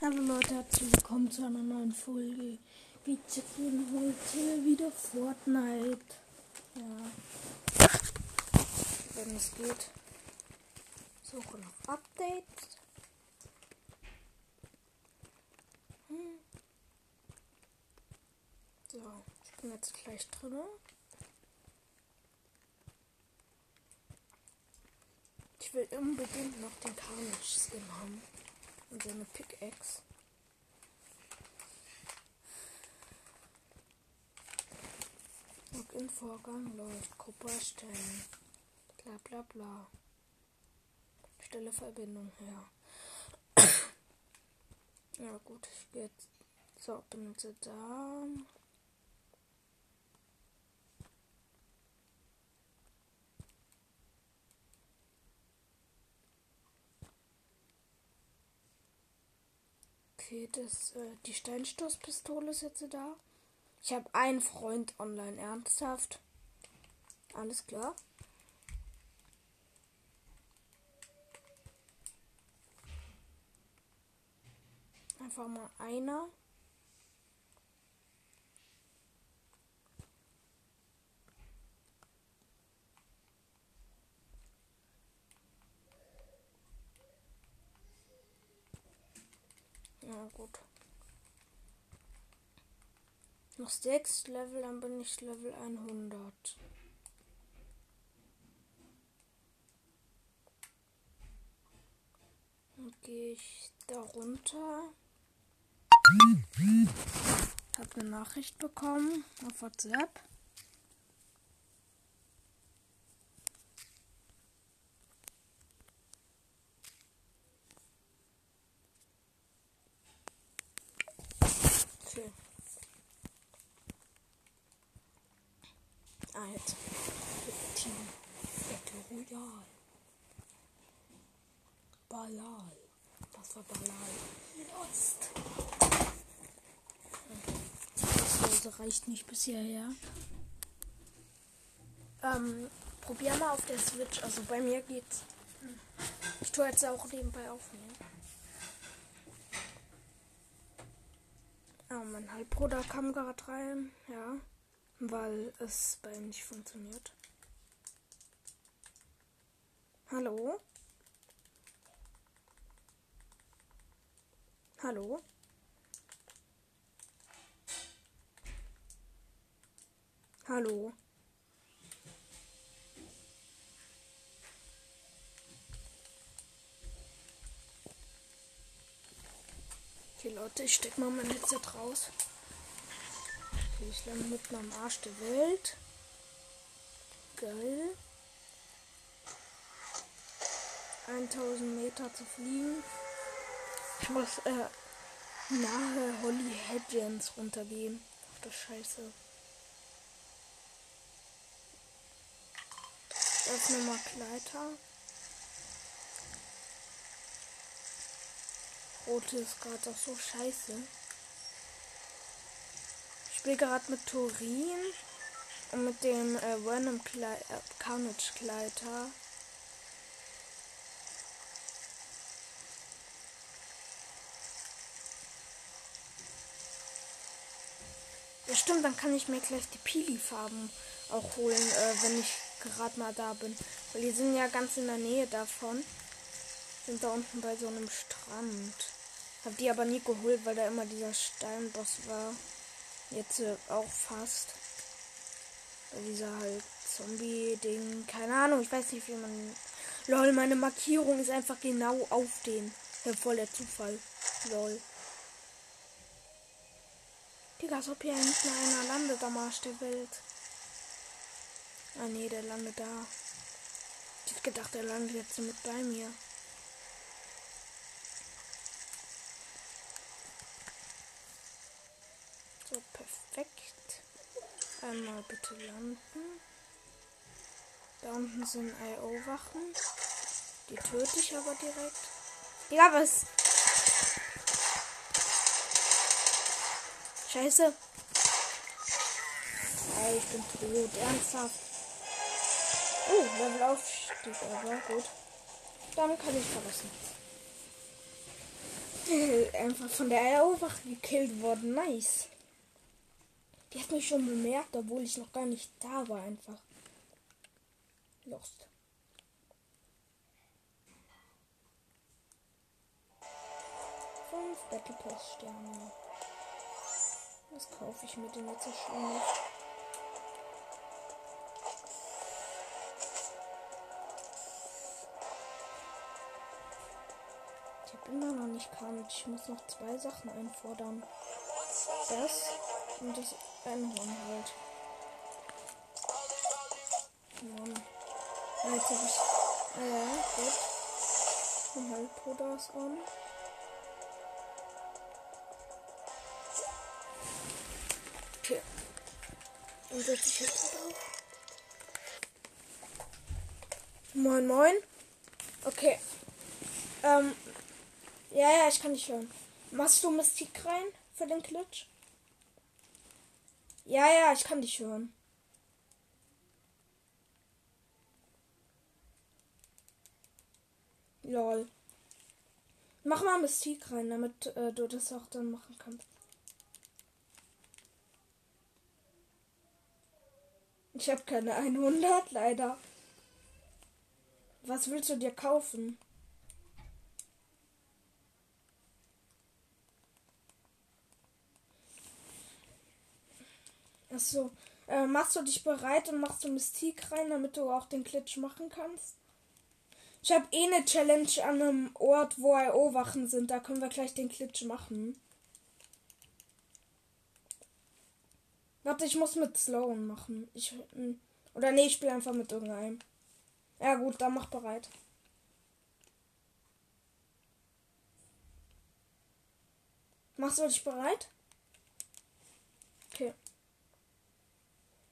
Hallo Leute, herzlich willkommen zu einer neuen Folge. Wir zocken heute wieder Fortnite. Ja. Wenn es geht. Suche nach Updates. Hm. So, ich bin jetzt gleich drin. Ich will unbedingt noch den Carnage-Skin haben. Und seine Pickaxe. Login-Vorgang läuft. Gruppe. Bla bla bla. Stelle Verbindung her. ja gut, ich gehe jetzt. So, bin jetzt da. Okay, das, äh, die Steinstoßpistole ist jetzt da. Ich habe einen Freund online, ernsthaft. Alles klar. Einfach mal einer. Ja, gut. Noch sechs Level, dann bin ich Level 100. Dann gehe ich da runter. Hab eine Nachricht bekommen auf WhatsApp. Okay. Ah, jetzt. Team Royale. Balal. Was war Balal? Lost. Das Hause reicht nicht bis hierher. Ähm, probier mal auf der Switch. Also bei mir geht's. Ich tue jetzt auch nebenbei aufnehmen. Oh, mein Halbbruder kam gerade rein, ja, weil es bei ihm nicht funktioniert. Hallo? Hallo? Hallo? Okay, Leute, ich steck mal mein Headset raus. Okay, ich lande mitten am Arsch der Welt. Geil. 1000 Meter zu fliegen. Ich muss äh, nahe Holly Hedgens runtergehen. Ach du Scheiße. Öffne mal Kleider. Rote ist gerade auch so scheiße. Ich spiele gerade mit Turin und mit dem äh, Venom Kle äh, Carnage Kleider. Stimmt, dann kann ich mir gleich die Pili-Farben auch holen, äh, wenn ich gerade mal da bin. Weil die sind ja ganz in der Nähe davon. Sind da unten bei so einem Strand. Hab die aber nie geholt, weil da immer dieser Steinboss war. Jetzt äh, auch fast. Bei dieser halt Zombie-Ding. Keine Ahnung, ich weiß nicht, wie man. Lol, meine Markierung ist einfach genau auf den. Ja, voll der Zufall. Lol. Digga, als ob hier nicht mehr einer landet am Arsch der Welt. Ah nee, der landet da. Ich hätte gedacht, der landet jetzt mit bei mir. So, perfekt. Einmal bitte landen. Da unten sind IO-Wachen. Die töte ich aber direkt. Ja, was? Scheiße. Ey, ich bin tot. Ernsthaft. Oh, Level Aufstieg, aber gut. Dann kann ich verlassen. Einfach von der Eierwache gekillt worden. Nice. Die hat mich schon bemerkt, obwohl ich noch gar nicht da war. Einfach. Lost. Fünf Battle Pass Sterne. Was kaufe ich mir denn jetzt so? Ich habe immer noch nicht Kant. Ich muss noch zwei Sachen einfordern. Das und das Einhorn halt. Mann. Ah, jetzt habe ich. Ah ja, gut. Und halt Poders on. Und setze ich jetzt drauf. Moin, moin. Okay. Ähm. Ja, ja, ich kann dich hören. Machst du Mystik rein für den Klitsch? Ja, ja, ich kann dich hören. Lol. Mach mal Mystik rein, damit äh, du das auch dann machen kannst. Ich habe keine 100, leider. Was willst du dir kaufen? Achso. Äh, machst du dich bereit und machst du Mystik rein, damit du auch den Klitsch machen kannst? Ich habe eh eine Challenge an einem Ort, wo IO-Wachen sind. Da können wir gleich den Klitsch machen. Warte, ich muss mit Sloan machen. Ich. Hm, oder nee, ich spiele einfach mit irgendeinem. Ja gut, dann mach bereit. Machst du dich bereit? Okay.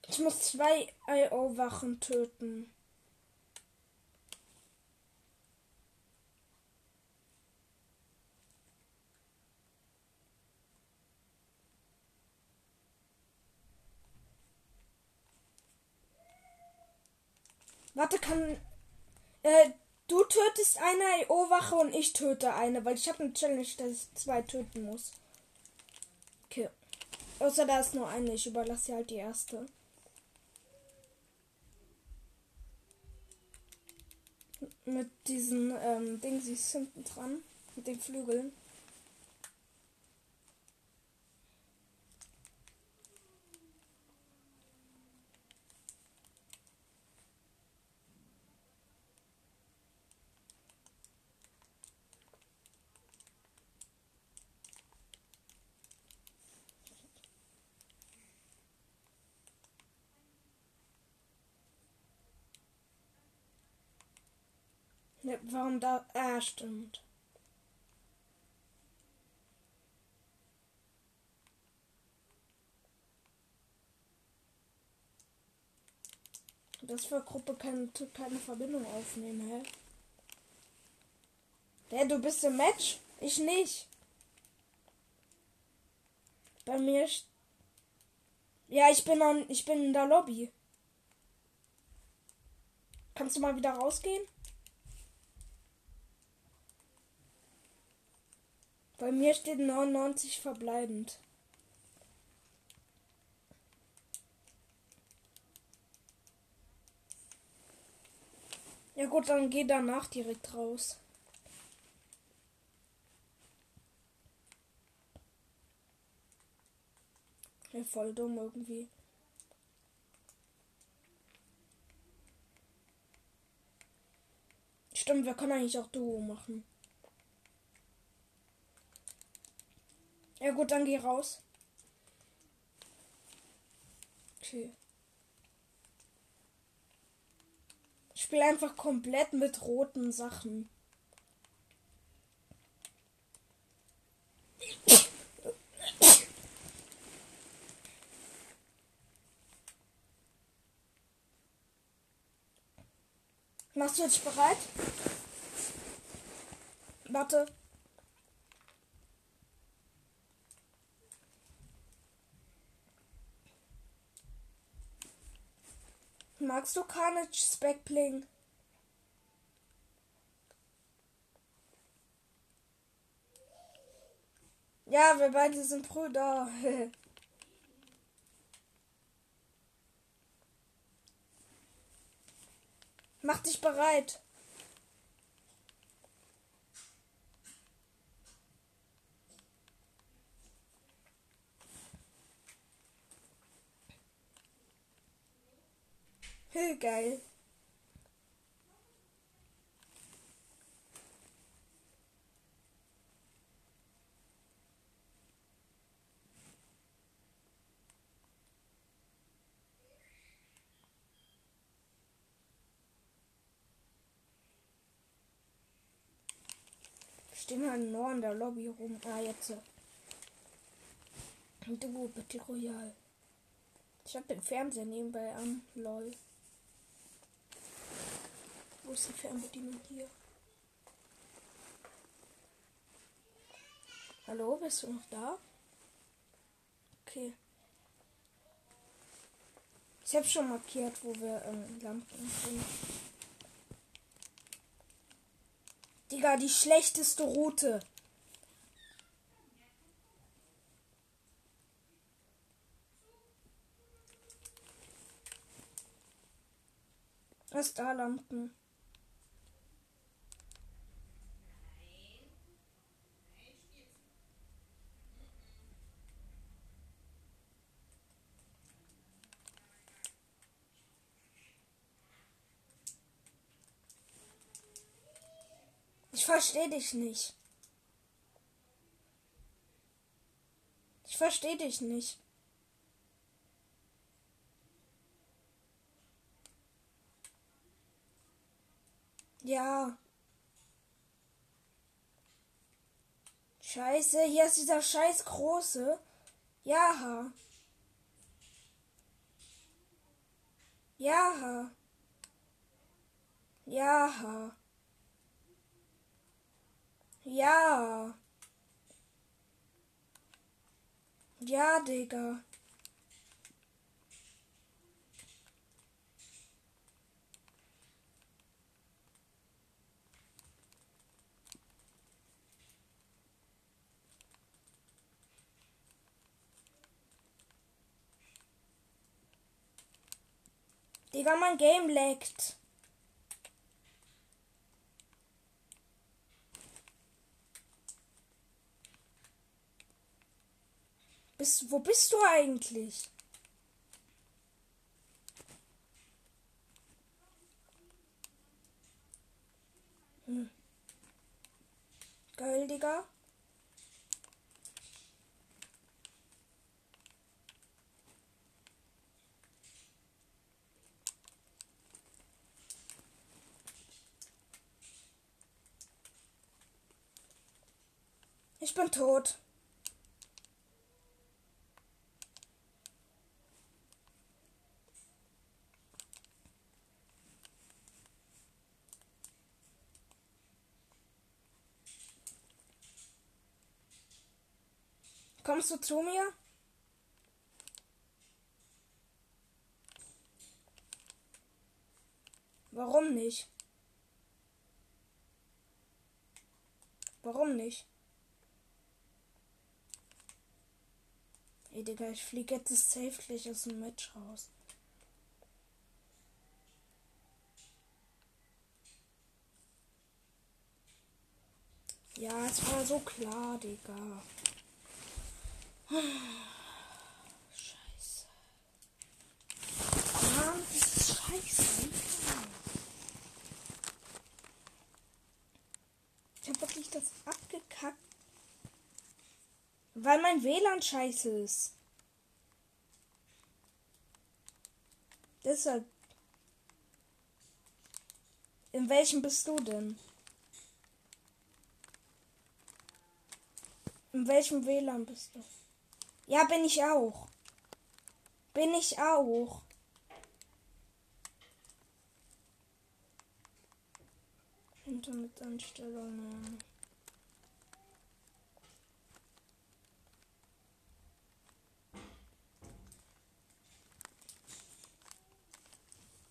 Ich muss zwei IO-Wachen töten. Warte, kann. Äh, du tötest eine IO-Wache und ich töte eine, weil ich habe eine Challenge, dass ich zwei töten muss. Okay. Außer da ist nur eine, ich überlasse halt die erste. mit diesen ähm, Dingsies hinten dran. Mit den Flügeln. Ne, warum da. Ah, stimmt. Das für Gruppe kann keine Verbindung aufnehmen, hä? Der, du bist im Match? Ich nicht. Bei mir. Ja, ich bin an, ich bin in der Lobby. Kannst du mal wieder rausgehen? Bei mir steht 99 verbleibend. Ja gut, dann geh danach direkt raus. Ja, voll dumm irgendwie. Stimmt, wir können eigentlich auch Duo machen. Ja gut, dann geh raus. Okay. Ich spiele einfach komplett mit roten Sachen. Machst du dich bereit? Warte. Magst du Carnage Speckling? Ja, wir beide sind Brüder. Mach dich bereit. Hey, geil. Stehen halt nur in der Lobby rum. Ah, jetzt. Du, bitte Royal. Ich hab den Fernseher nebenbei an. Lol. Wo ist die Fernbedienung hier? Hallo, bist du noch da? Okay. Ich habe schon markiert, wo wir ähm, Lampen sind. Digga, die schlechteste Route. Was da Lampen? Ich verstehe dich nicht. Ich verstehe dich nicht. Ja. Scheiße, hier ist dieser scheiß große. Ja. Ja. Ja. Ja. Ja, Digga. Digga, mein Game leckt. Bist, wo bist du eigentlich? Hm. Geil, Digga. Ich bin tot. Kommst du zu mir? Warum nicht? Warum nicht? Ey, Digga, ich fliege jetzt safe gleich aus dem Match raus. Ja, es war so klar, Digga. Scheiße. Mann, das ist scheiße. Ich hab wirklich das abgekackt. Weil mein WLAN scheiße ist. Deshalb. In welchem bist du denn? In welchem WLAN bist du? Ja, bin ich auch. Bin ich auch. Internetanstellungen.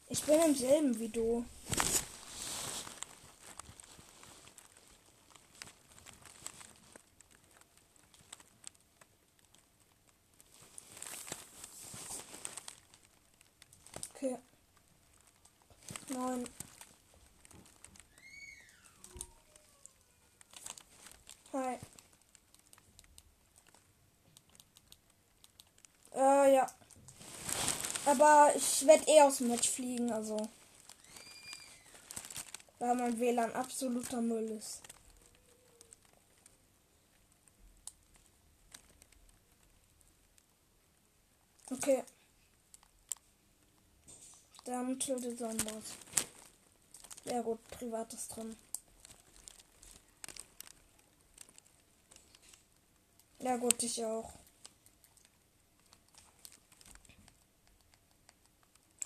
Ich bin im selben wie du. Moin. Hi. Äh, ja. Aber ich werde eh aus dem Match fliegen, also. Weil mein WLAN absoluter Müll ist. Okay. Dann tötet Sonnenboss. Ja gut, privates drin. Ja gut, ich auch.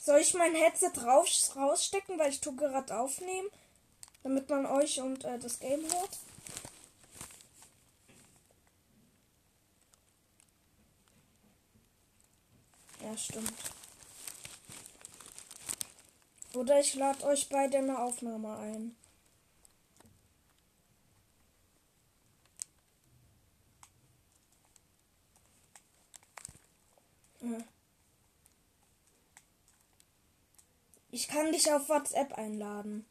Soll ich mein Headset raus, rausstecken, weil ich tue gerade aufnehmen? Damit man euch und äh, das Game hört? Ja, stimmt. Oder ich lade euch beide eine Aufnahme ein. Ich kann dich auf WhatsApp einladen.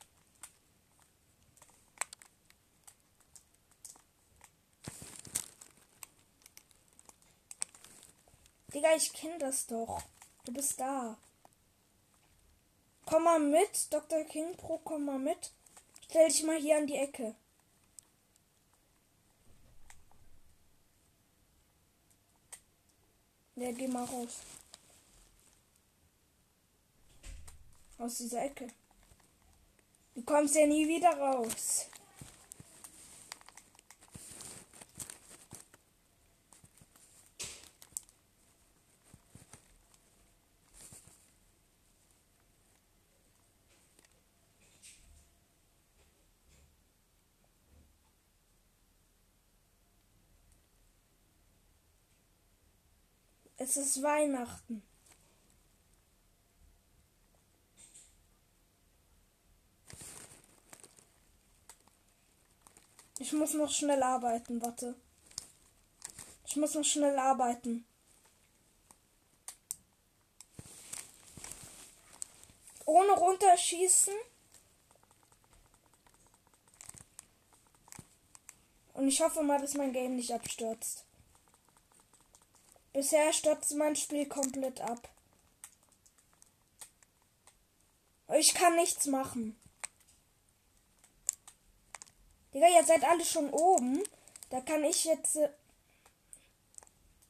Digga, ich kenne das doch. Du bist da. Komm mal mit, Dr. King Pro, komm mal mit. Stell dich mal hier an die Ecke. Ja, geh mal raus. Aus dieser Ecke. Du kommst ja nie wieder raus. Es ist Weihnachten. Ich muss noch schnell arbeiten, warte. Ich muss noch schnell arbeiten. Ohne runterschießen. Und ich hoffe mal, dass mein Game nicht abstürzt. Bisher stürzt mein Spiel komplett ab. Ich kann nichts machen. Digga, ihr seid alle schon oben. Da kann ich jetzt. Äh,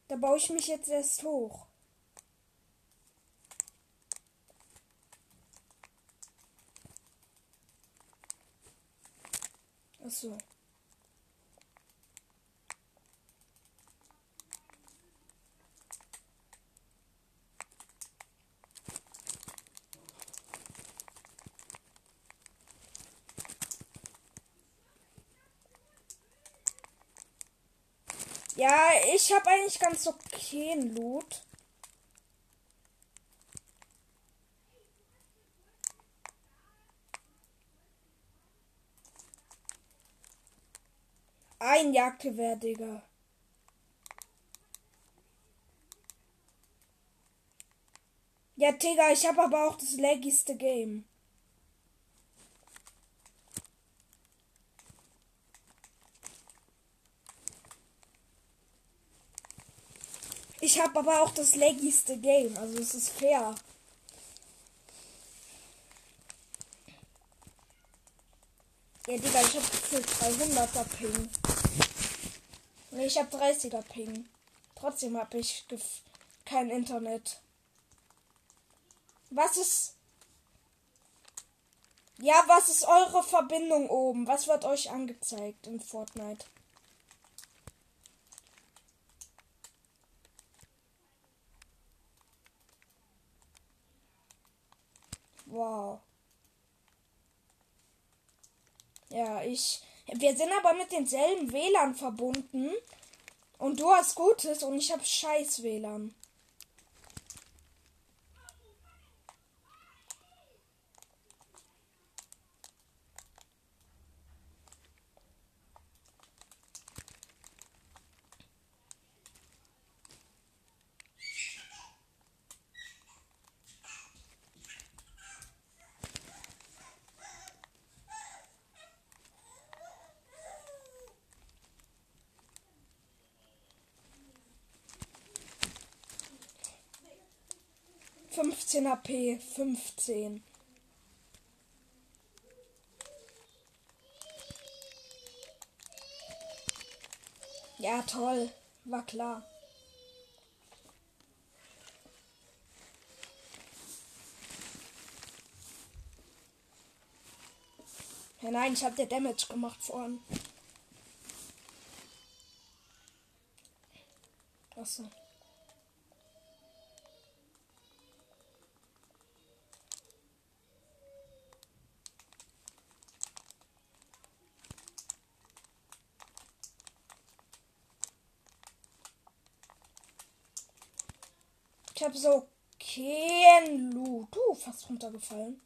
da baue ich mich jetzt erst hoch. Achso. Ja, ich habe eigentlich ganz okay Loot. Ein Jagdgewehr, Digga. Ja, Digga, ich habe aber auch das laggigste Game. Ich habe aber auch das laggigste Game, also es ist fair. Ja, Digga, ich habe gefühlt 300er Ping. Nee, ich habe 30er Ping. Trotzdem habe ich kein Internet. Was ist. Ja, was ist eure Verbindung oben? Was wird euch angezeigt in Fortnite? Wow. Ja, ich. Wir sind aber mit denselben WLAN verbunden. Und du hast gutes und ich habe scheiß WLAN. 15 HP. 15. Ja, toll. War klar. Ja, nein, ich habe der Damage gemacht vorhin. Achso. Habe so kein Loot. Uh, fast runtergefallen.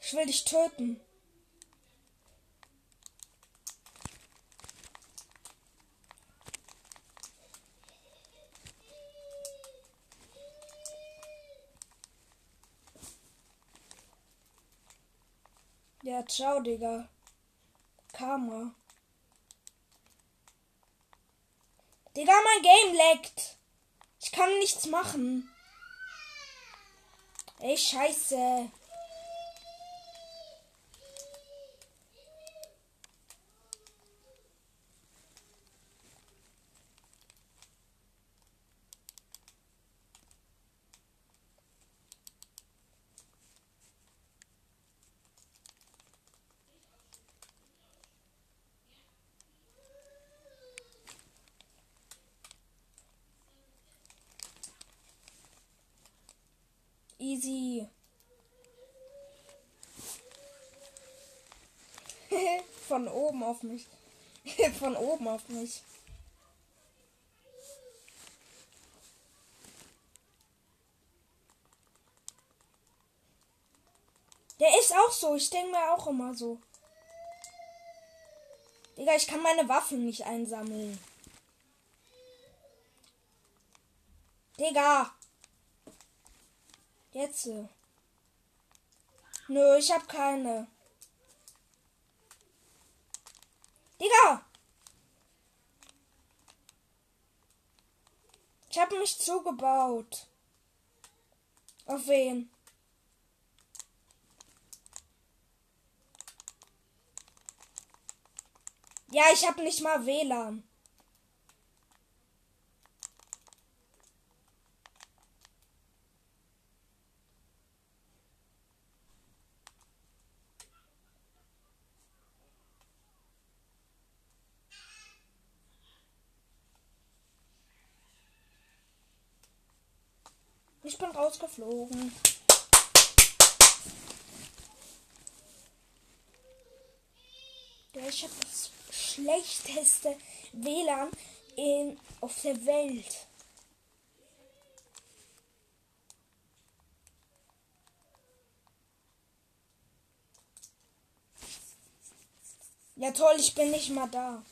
Ich will dich töten. Ja, ciao, Digga. Karma. Digga, mein Game leckt. Ich kann nichts machen. Ey, scheiße. Easy. Von oben auf mich. Von oben auf mich. Der ist auch so. Ich denke mir auch immer so. Digga, ich kann meine Waffen nicht einsammeln. Digga. Jetzt. Nö, ich hab keine. Digga! Ich hab mich zugebaut. Auf wen? Ja, ich hab nicht mal WLAN. Ich bin rausgeflogen. Ja, ich habe das schlechteste WLAN in, auf der Welt. Ja toll, ich bin nicht mal da.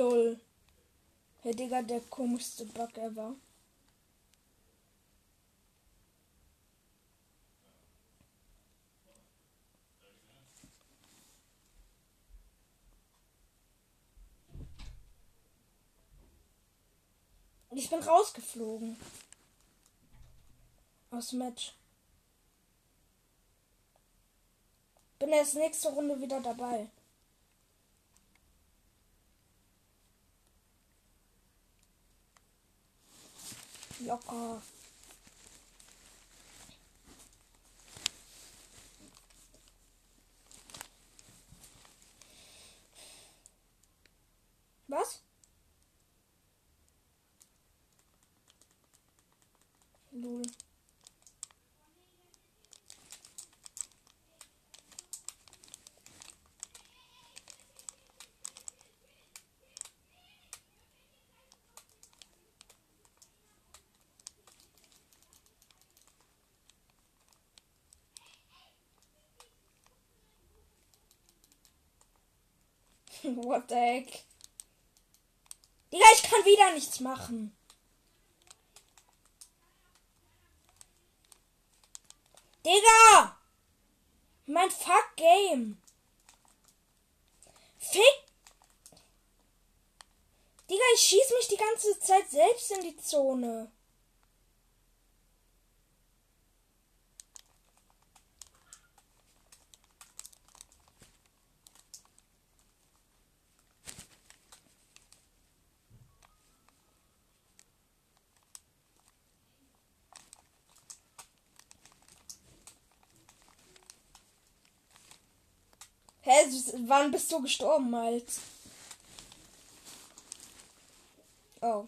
Lol. Herr Digga, der komischste Bug ever. Ich bin rausgeflogen. Aus Match. Bin erst nächste Runde wieder dabei. Locker. Was? Lul. What the heck? Digga, ich kann wieder nichts machen. Digga! Mein Fuck Game. Fick. Digga, ich schieß mich die ganze Zeit selbst in die Zone. Hä, wann bist du gestorben, Miles? Oh.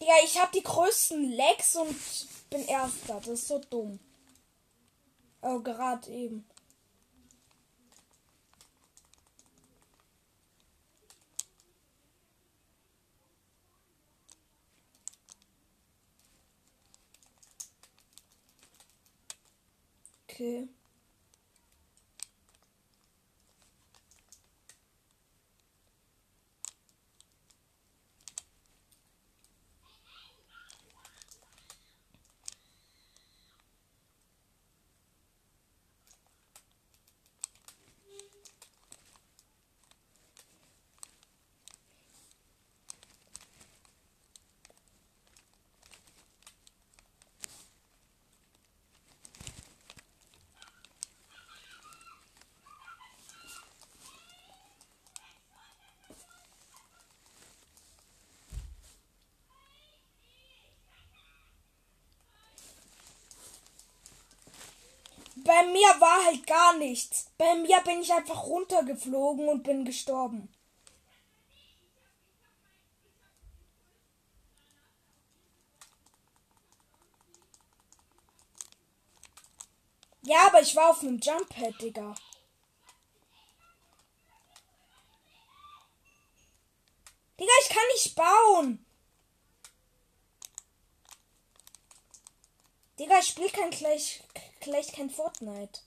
Digga, ich hab die größten Legs und bin Erster. Das ist so dumm. Oh, gerade eben. Okay. Bei mir war halt gar nichts. Bei mir bin ich einfach runtergeflogen und bin gestorben. Ja, aber ich war auf einem Jump Pad, Digga. Digga, ich kann nicht bauen. Digga, ich spiele kein gleich, gleich kein Fortnite.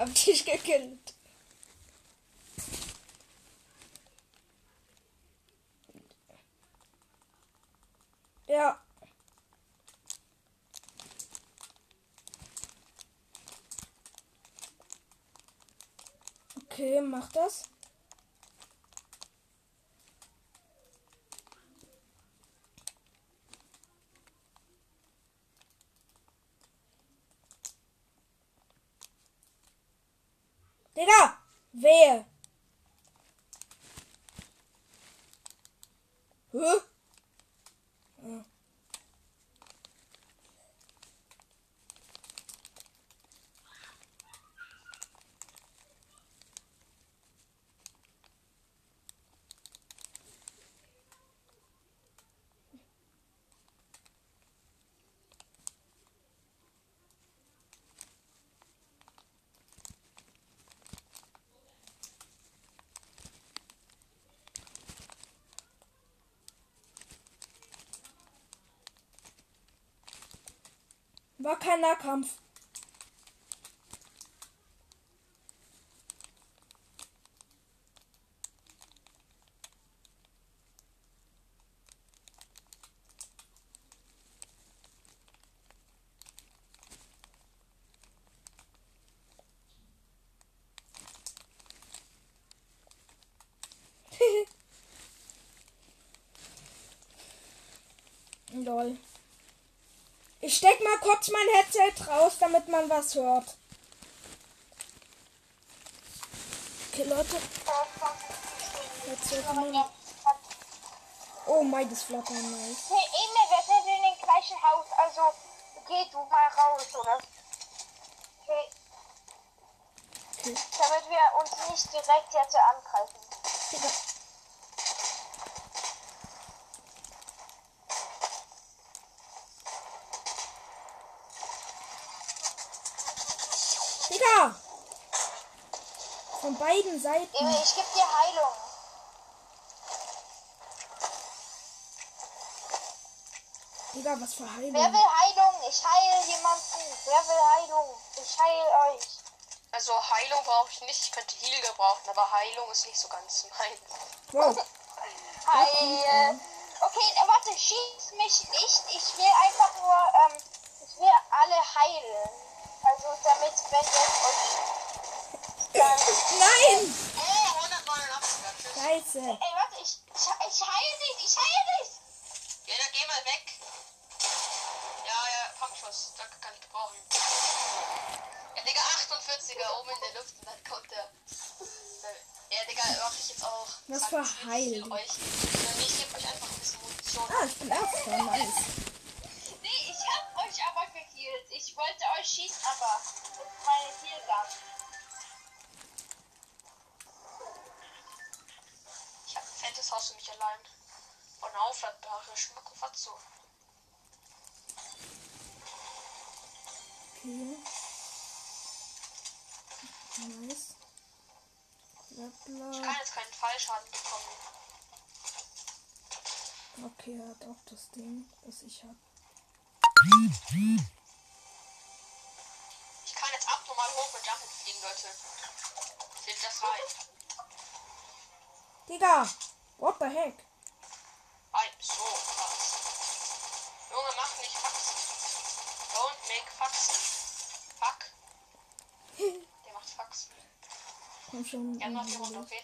Hab dich gekillt. Ja. Okay, mach das. War kein Nahkampf. Lol. Kurz mein Headset raus, damit man was hört. Okay, Leute. Headset mal. Oh, meines flattern nice. Hey, Emil, wir sind in dem gleichen Haus, also geh du mal raus, oder? Okay. Okay. Damit wir uns nicht direkt jetzt angreifen. Digga! Von beiden Seiten. Emil, ich geb dir Heilung. Digga, was für Heilung. Wer will Heilung? Ich heile jemanden. Wer will Heilung? Ich heile euch. Also Heilung brauche ich nicht, ich könnte Heal gebrauchen, aber Heilung ist nicht so ganz mein. Wow. Heil. Okay, äh, warte, schieß mich nicht. Ich will einfach nur, ähm, ich will alle heilen. Also damit, wenn ihr euch. Nein! Oh, 189 Tschüss. Scheiße. Ey, warte, ich, ich, ich heile dich, ich heile dich. Ja, dann geh mal weg. Ja, ja, Pumpschuss, danke, kann ich gebrauchen. Ja, Digga, 48er oben in der Luft und dann kommt der. Ja, Digga, mach ich jetzt auch. Was für Heil. ich gebe euch einfach ein bisschen Munition. Ah, ich bin Erster. Nice. Nee, Hat auch das Ding, das ich hab. Ich kann jetzt abnormal hoch mit Jumping fliegen, Leute. Seht das rein? Digga! What the heck? Ein, so krass. Junge, mach nicht Faxen. Don't make Faxen. Fuck. Der macht Faxen. Komm schon. Ja, noch jemand, los. okay.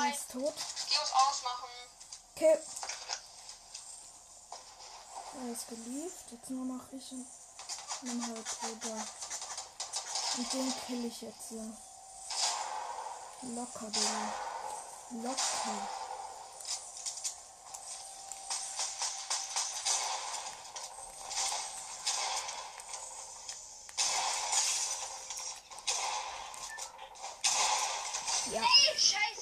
Er ist tot. Ich geh uns ausmachen. Okay. Er ist gelieft. Jetzt nur noch ich und mein Halbbruder. Und den kill ich jetzt so. Locker, Digga. Locker. Ja. Ey, scheiße.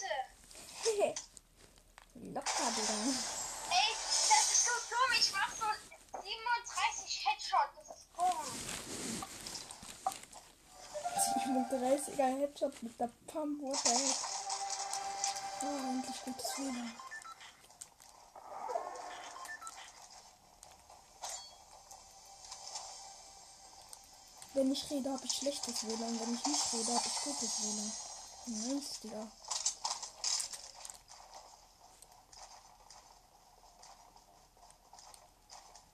Headshot mit der Pump, what the heck. Oh, endlich gutes WLAN. Wenn ich rede, habe ich schlechtes WLAN. Wenn ich nicht rede, habe ich gutes WLAN. Nice, Digga.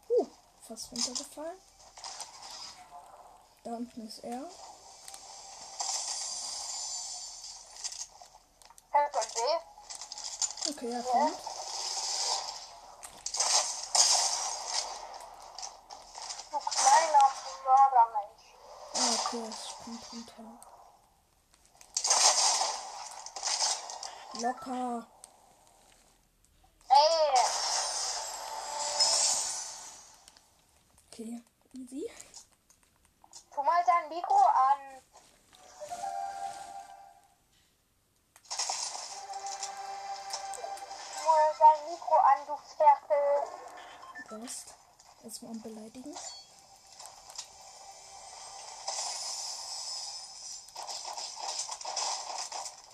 Huh, fast runtergefallen. Da unten ist er. Okay, er kommt. Du kleiner Mördermensch. Ah, okay, es springt runter. Locker. Ey, Okay, easy. tu mal dein Mikro Ghost. Erstmal Beleidigen.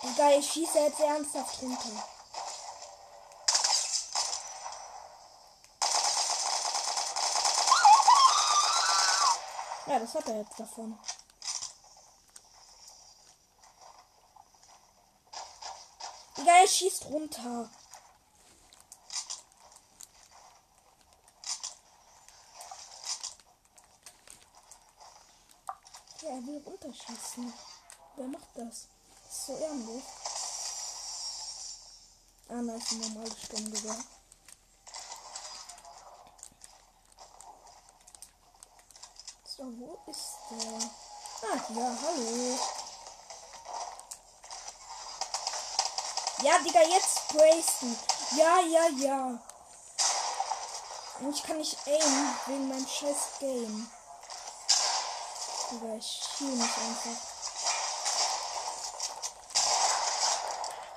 Digga, ich schieße jetzt ernsthaft runter. Ja, das hat er jetzt davon. Digga, er schießt runter. Will runterschießen. Wer macht das? Das ist so ehrenlos. Ah, nein, ist ein normales Sturmgewehr. So, wo ist der? Ah, ja, hallo. Ja, Digga, jetzt Grayson. Ja, ja, ja. Und ich kann nicht aimen wegen meinem scheiß Game. Digga, ich schiel mich einfach.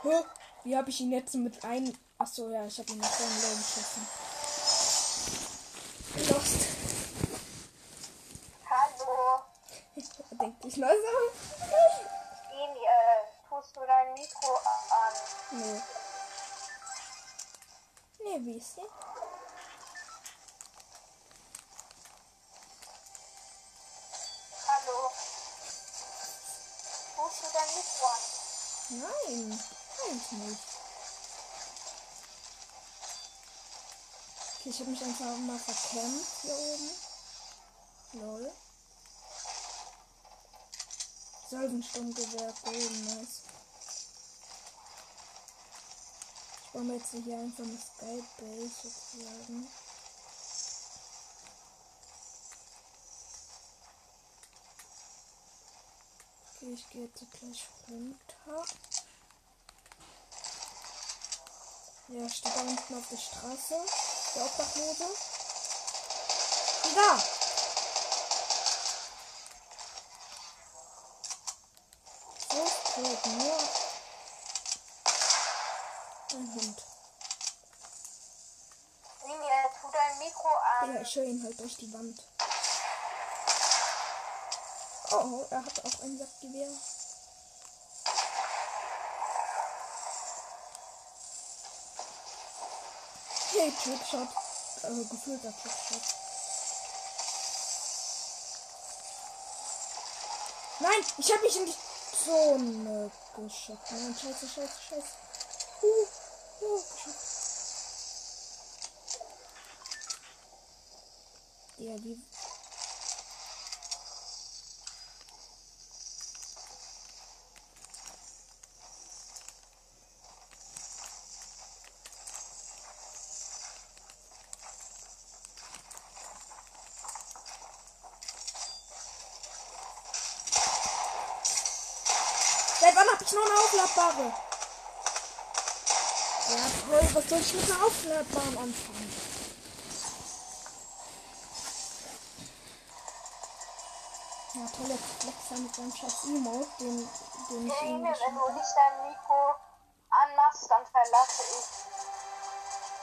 Hä? Wie habe ich ihn jetzt mit einem. Achso, ja, ich habe ihn mit einem Low geschossen. Lost. Hallo. Denkt dich mal so. Emi, äh, tust du dein Mikro an? Nee. Nee, wie ist sie? Nicht. Okay, ich habe mich einfach mal verkämmt hier oben. Lol. Salvensturmgewehr, golden, nice. Ich baue mir jetzt hier einfach eine Sky Base sozusagen. Okay, ich gehe jetzt gleich runter. Ja, steht da unten auf der Straße. Der Obdachlose. Da! So tot, nur ein Hund. Emi, äh, tu dein Mikro an. Ja, ich höre ihn halt durch die Wand. Oh, er hat auch ein Sackgewehr. Hey, Trickshot. Also gefühlter Trickshot. Nein, ich habe mich in die Zone geschafft. Nein, scheiße, scheiße, scheiße. Uh, uh, geschafft. Ja, die Seit wann habe ich noch eine aufladbare? Ja, toll. Was soll ich mit einer aufladbaren anfangen? Ja, toll. Jetzt flex er mit seinem scheiß Emote, den, den ich Emi, wenn du nicht dein Mikro anmachst, dann verlasse ich.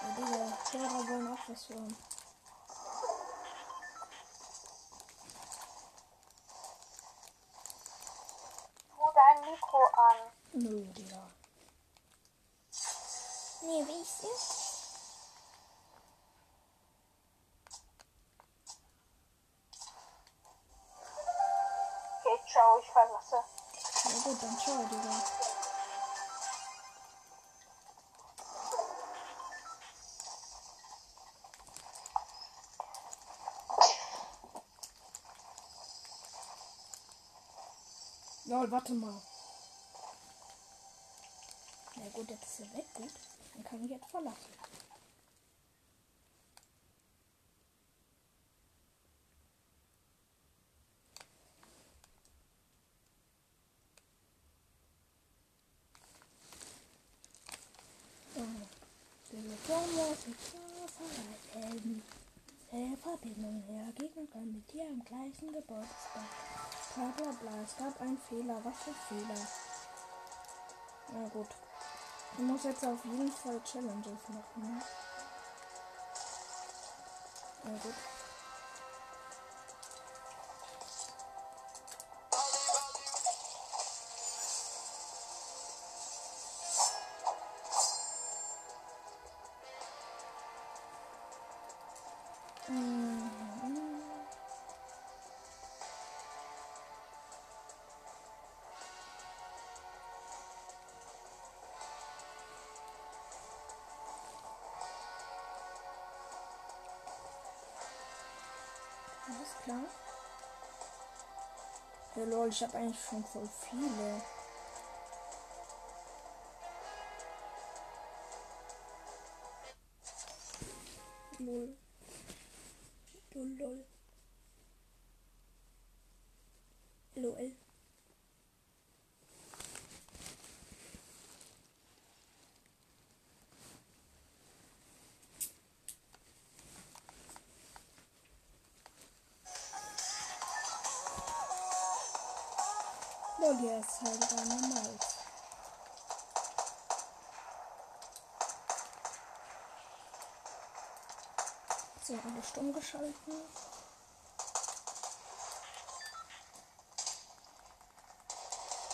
Ja, diese Hörer wollen auch was hören. Tu dein Mikro an. Nö, Digga. Nee, wie ich ist? Okay, ciao, ich verlasse. Ja gut, dann ciao, Digga. Lol, warte mal. Na gut, jetzt ist er weg, gut. Dann kann ich jetzt verlassen. Äh, Verbindung her. Gegner können mit dir im gleichen Geburtstag. Bla bla bla. Es gab einen Fehler. Was für Fehler? Na gut. Ich muss jetzt auf jeden Fall Challenges machen. Ne? Na gut. Klar. Ja, lol, ich habe eigentlich schon voll viele. Lol. So, alle stumm geschalten.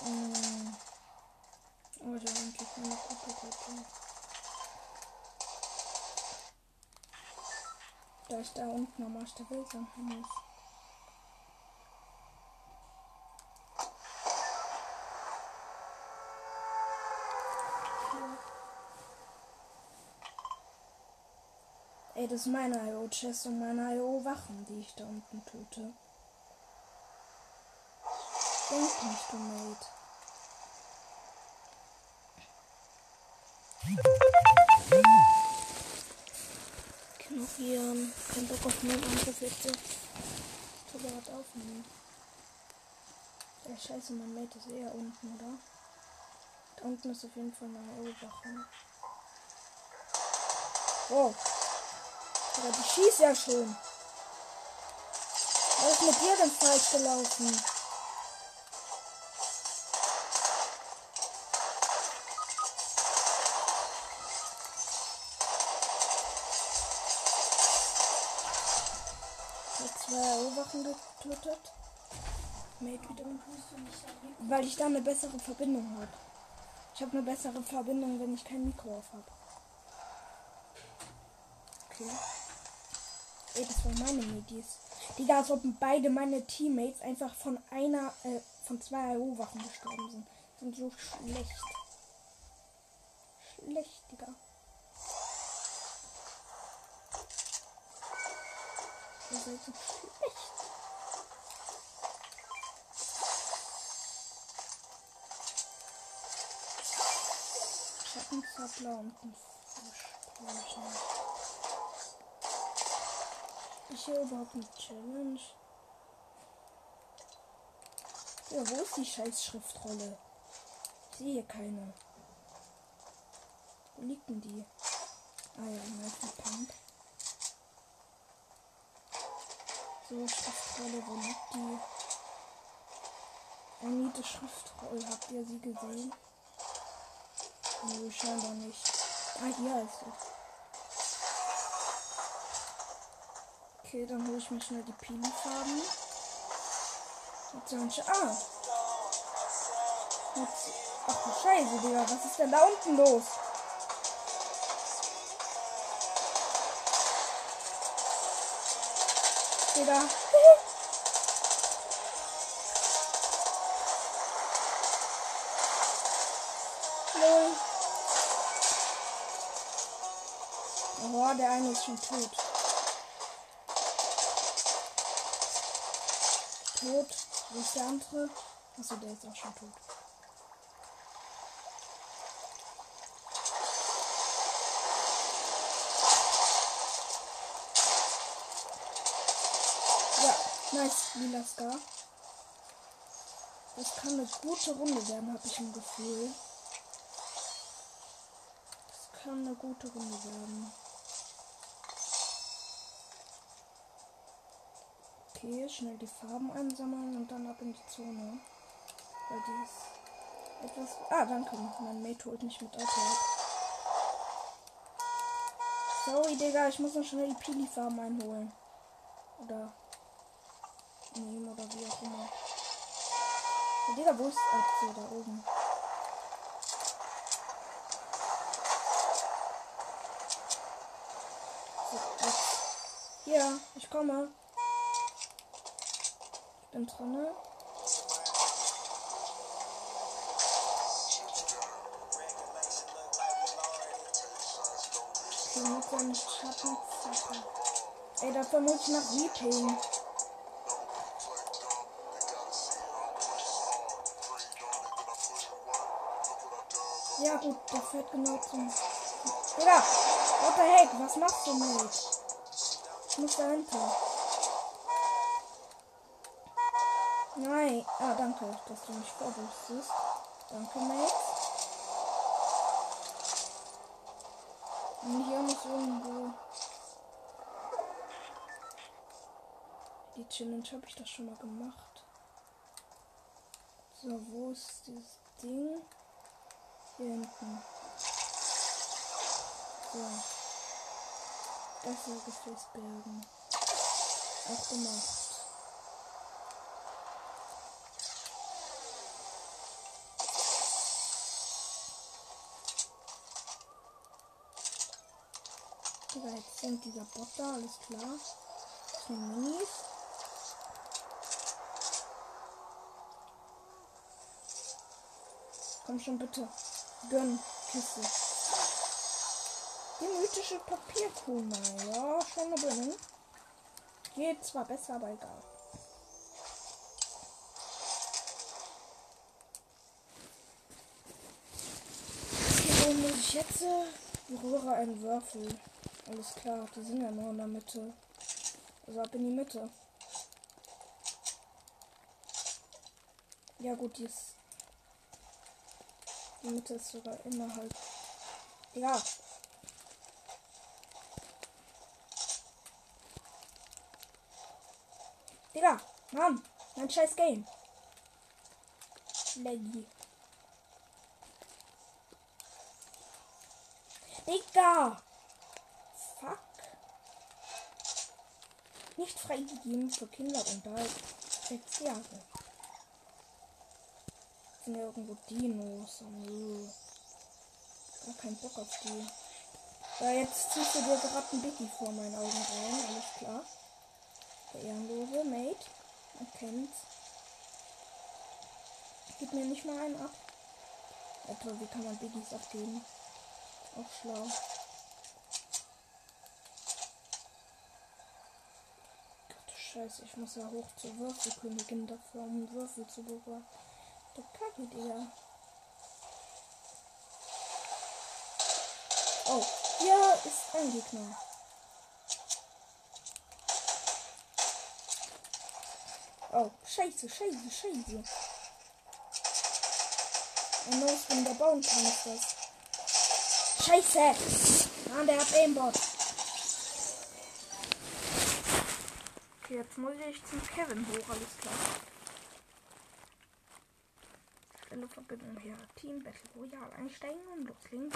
Mm. Oh, da endlich eine gute Gruppe. Da ist da unten Arsch der Welt sein Hannes. Ey, das ist meine IO-Chest und meine IO-Wachen, die ich da unten töte. Denk nicht, du Mate. Ignorieren. Kein Bock auf meinen Angriff jetzt. Ich tue gerade aufnehmen. Ja, scheiße, mein Mate ist eher unten, oder? Da unten ist auf jeden Fall eine IO-Wache. Oh. Aber die schießt ja schon. Was ist mit dir denn falsch gelaufen? Getötet. Weil ich da eine bessere Verbindung habe. Ich habe eine bessere Verbindung, wenn ich kein Mikro auf habe. Okay. Ey, das waren meine Medis. Digga, als ob beide meine Teammates einfach von einer, äh, von zwei AO-Waffen gestorben sind. Sind so schlecht. Schlecht, Digga. Ihr seid so schlecht. Schattenzappler und ein Fischbrötchen. Ist hier überhaupt eine Challenge? Ja, wo ist die scheiß Schriftrolle? Ich sehe keine. Wo liegt denn die? Ah ja, mal verpannt. So, Schriftrolle, wo liegt die? Anite Schriftrolle, habt ihr sie gesehen? Nee, scheinbar nicht. Ah, hier ist sie. Okay, dann hole ich mir schnell die ich. Ah! Ach du Scheiße, Digga. Was ist denn da unten los? Digga. Lol. Oh, der eine ist schon tot. Wo ist der andere? Achso, der ist auch schon tot. Ja, nice, lila Scar. Das kann eine gute Runde werden, habe ich ein Gefühl. Das kann eine gute Runde werden. Okay, schnell die Farben einsammeln und dann ab in die Zone. Weil die ist etwas. Ah, danke. Mein Mate holt mich mit Auto. Sorry, Digga, ich muss noch schnell die Pili-Farben einholen. Oder nehmen oder wie auch immer. Ja, Digga, wo ist Aktion da oben? Hier, ich komme bin drinne. Ich mit seinem Schattenzacke. Ey, davon muss ich nach Weeping. Ja gut, das führt genau zum... Digga, what the heck, was machst du mit? Ich muss da hinten. Nein. Ah, danke, dass du mich vorwürfst. Danke, Mate. Und hier muss irgendwo. Die Challenge habe ich doch schon mal gemacht. So, wo ist dieses Ding? Hier hinten. So. Das ist Gefäßbergen. Auch gemacht. Sind dieser Bot da, alles klar. Das. Komm schon bitte. Gönn, Kiste. Die mythische Papierkuh, ja, schon eine Bindung. Geht zwar besser, aber egal. Wo muss ich jetzt? Berühre einen Würfel. Alles klar, die sind ja nur in der Mitte. Also ab in die Mitte. Ja gut, die ist. Die Mitte ist sogar innerhalb. Ja. Digga, Mann, mein scheiß Game. Laggy. Digga! Fuck. Nicht freigegeben für Kinder unter sechs Jahre. Sind ja irgendwo Dinos. Oh, nö. Gar keinen Bock auf die. Ja, jetzt ziehst du dir gerade ein Biggie vor meinen Augen rein. Alles klar. Der Ehrenlose, Mate. Man kennt's. Gib mir nicht mal einen ab. Ja toll, wie kann man Biggies abgeben? Auch schlau. Scheiße, ich muss ja hoch zur Würfelkönigin dafür, um Würfel zu bewahren. Der kacke dir. Oh, hier ist ein Gegner. Oh, scheiße, scheiße, scheiße. Ein neues in der bauen kann ist das. Scheiße! Mann, der hat Aimbot. Jetzt muss ich zum Kevin hoch, alles klar. Stelle Verbindung her. Team Battle Royale einsteigen und loslegen.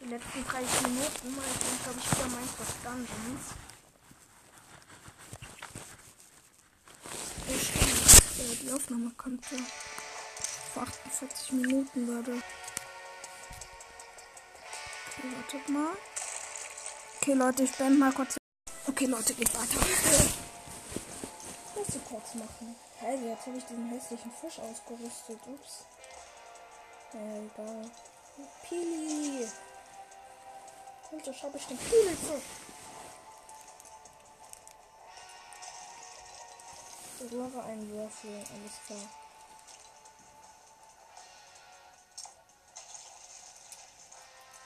Die letzten 30 Minuten mal ich glaube ich wieder Minecraft Dungeons. Ja, die Aufnahme kommt ja vor 48 Minuten gerade. Okay, wartet mal. Okay, Leute, ich beende mal kurz. Okay, Leute, geht weiter. Musst du kurz machen. Hey, jetzt habe ich diesen hässlichen Fisch ausgerüstet. Ups. Ja, egal. Pili. Und so habe ich den Pili-Fisch. Berühre einen Würfel. Alles klar.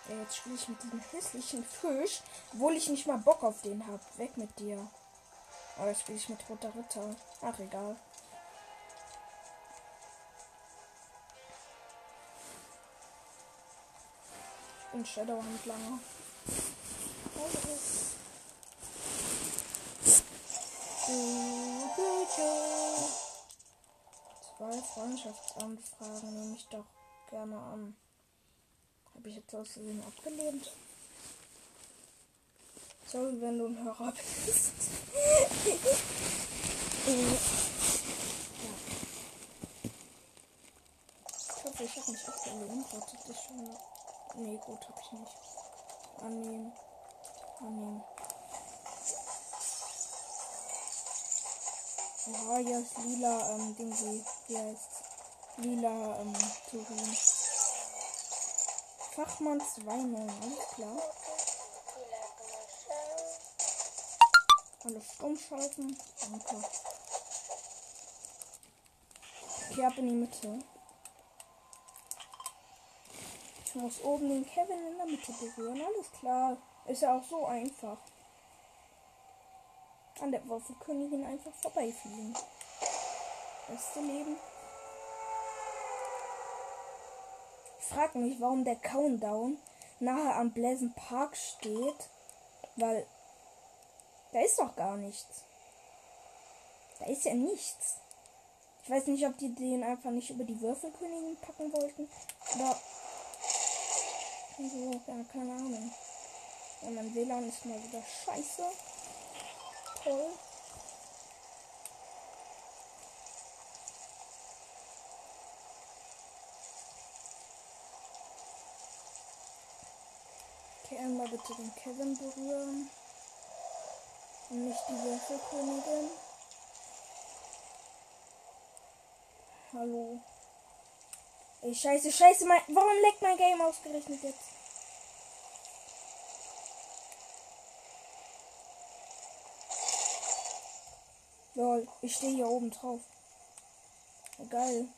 Ja, jetzt spiele ich mit diesem hässlichen Fisch, obwohl ich nicht mal Bock auf den habe. Weg mit dir. Aber jetzt spiele ich mit Roter Ritter. Ach, egal. Ich bin Shadowhandlanger. Zwei Freundschaftsanfragen nehme ich doch gerne an. Habe ich jetzt aus Versehen abgelehnt? Sorry, wenn du ein Hörer bist. Ich hoffe, ich habe nicht abgelehnt. Wartet ich schon. Nee, gut, habe ich nicht. Annehmen. Annehmen. Ja, hier ist lila, ähm, Ding wie heißt Lila, ähm, Turin. Fachmann 2.9, alles klar. Alles umschalten. Danke. Okay, ab in die Mitte. muss oben den Kevin in der Mitte berühren. Alles klar. Ist ja auch so einfach. An der Waffenkönigin einfach vorbeifliegen. Beste Leben. Ich frage mich, warum der Countdown nahe am Pleasant Park steht. Weil da ist doch gar nichts. Da ist ja nichts. Ich weiß nicht, ob die den einfach nicht über die Würfelkönigin packen wollten. Oder. So, ja, keine Ahnung. Ja, mein WLAN ist mal wieder scheiße. Toll. Einmal bitte den Kevin berühren. Und nicht die Würfelkönigin. Hallo. Ey, scheiße, scheiße, mein, warum leckt mein Game ausgerechnet jetzt? Lol, ich stehe hier oben drauf. Geil.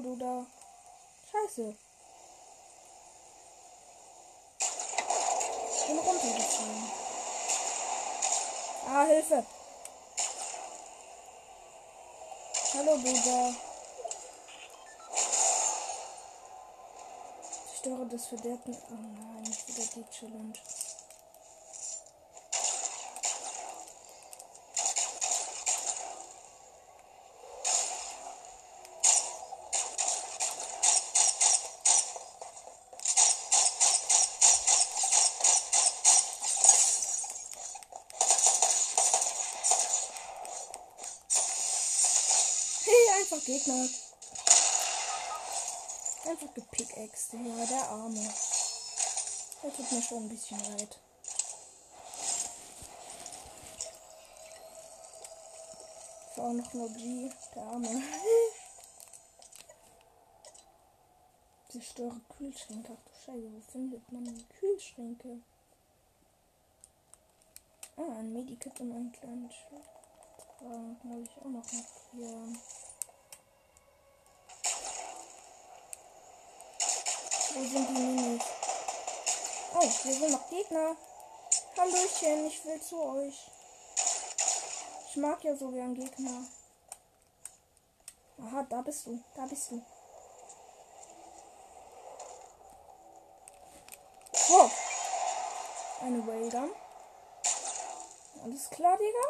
Du da. Scheiße. Ich bin runtergefallen. Ah, Hilfe. Hallo, du da. Zerstöre das Verderben. Oh nein, nicht wieder die Challenge. Hey, einfach gepickaxt. Ja, der Arme. Der tut mir schon ein bisschen leid. War auch noch nur G, der Arme. Zerstöre Kühlschränke. Ach du Scheiße, wo findet man Kühlschränke? Ah, ein Medikit und ein kleines Schild. Da habe ich auch noch markieren. Wo sind die Minis? Oh, hier sind noch Gegner. Hallöchen, ich will zu euch. Ich mag ja so gern Gegner. Aha, da bist du. Da bist du. Oh. Eine Railgun. Alles klar, Digga.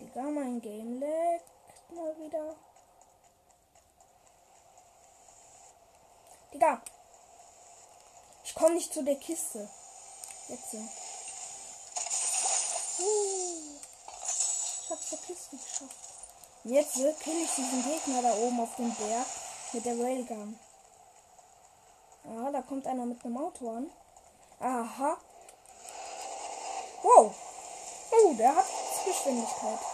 Digga, mein Game lag mal wieder. Digga. Ich komme nicht zu der Kiste. Jetzt. Uh, ich hab's zur Kiste geschafft. Jetzt kill ich diesen Gegner da oben auf dem Berg mit der Railgun. Ah, da kommt einer mit einem Auto an. Aha. Wow. Oh, der hat Geschwindigkeit.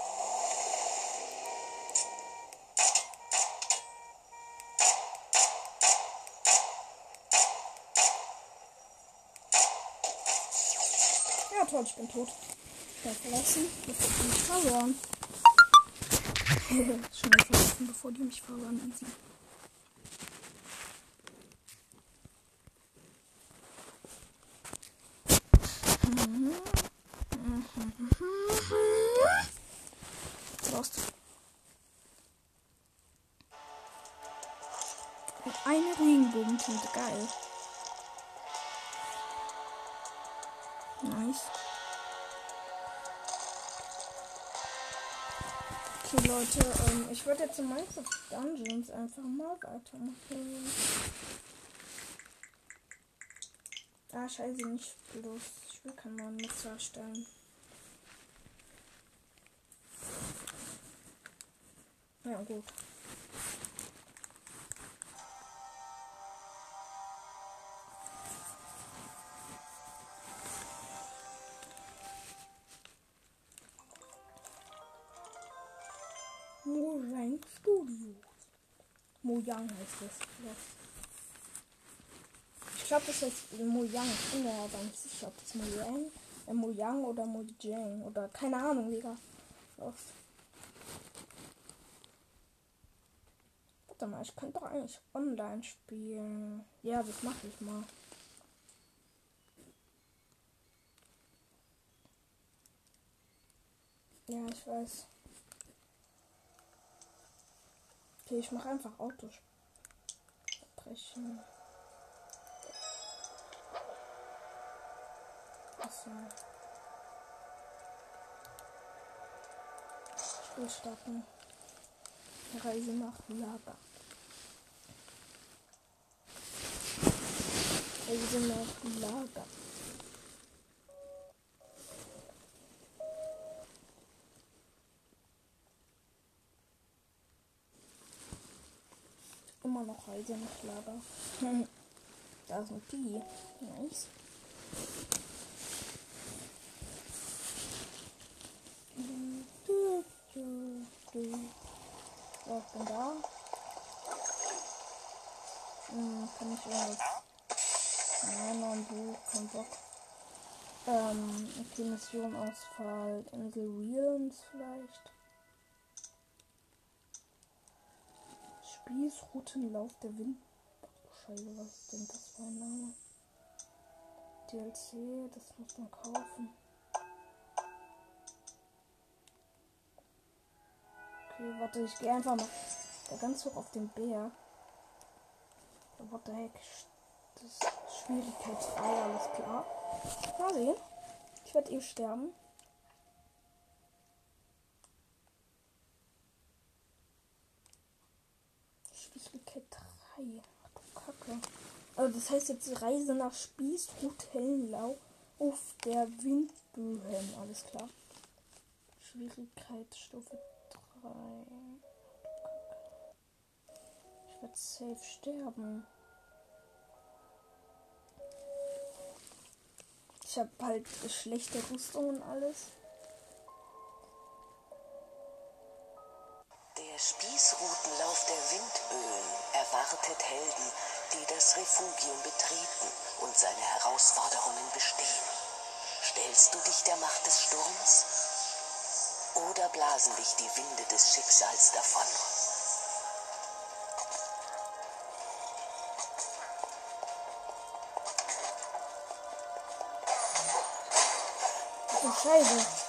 Toll, ich bin tot. Schnell verlassen, bevor die mich verloren. Schnell verlassen, bevor die mich verloren haben. Leute, ähm, ich würde jetzt in Minecraft Dungeons einfach mal weitermachen. Ah, scheiße, nicht bloß. Ich will keinen neuen Nutzer erstellen. Ja, gut. Mojang heißt das. Ich glaube, das heißt Mojang. Ich bin mir aber nicht sicher, ob das Mojang, äh, Mojang oder Mojang oder keine Ahnung, Digga. Los. Warte mal, ich könnte doch eigentlich online spielen. Ja, das mache ich mal. Ja, ich weiß. Okay, ich mache einfach Autos. Brechen. Achso. Spiel starten. Reise nach Lager. Reise nach Lager. Immer noch Reise nach Lager. da sind die. Nice. Ja, ich bin da. Hm, kann ich irgendwas. Nein, noch ein Buch, kein Bock. Ähm, okay, Mission Ausfall. Insel Realms vielleicht. Spießroutenlauf der Wind. Scheiße, was ist denn das für ein Name? DLC, das muss man kaufen. Okay, warte, ich gehe einfach mal da ganz hoch auf den Bär. What the heck? Das ist schwierigkeitsfrei, alles klar. Mal sehen. Ich werde eh sterben. 3. Ach du Kacke. Also das heißt jetzt Reise nach Spießrutellau auf der Windböen. Alles klar. Schwierigkeitsstufe 3. Ich werde safe sterben. Ich habe halt schlechte Rüstung und alles. Der Spießrutenlauf erwartet Helden, die das Refugium betreten und seine Herausforderungen bestehen. Stellst du dich der Macht des Sturms? Oder blasen dich die Winde des Schicksals davon? Scheiße.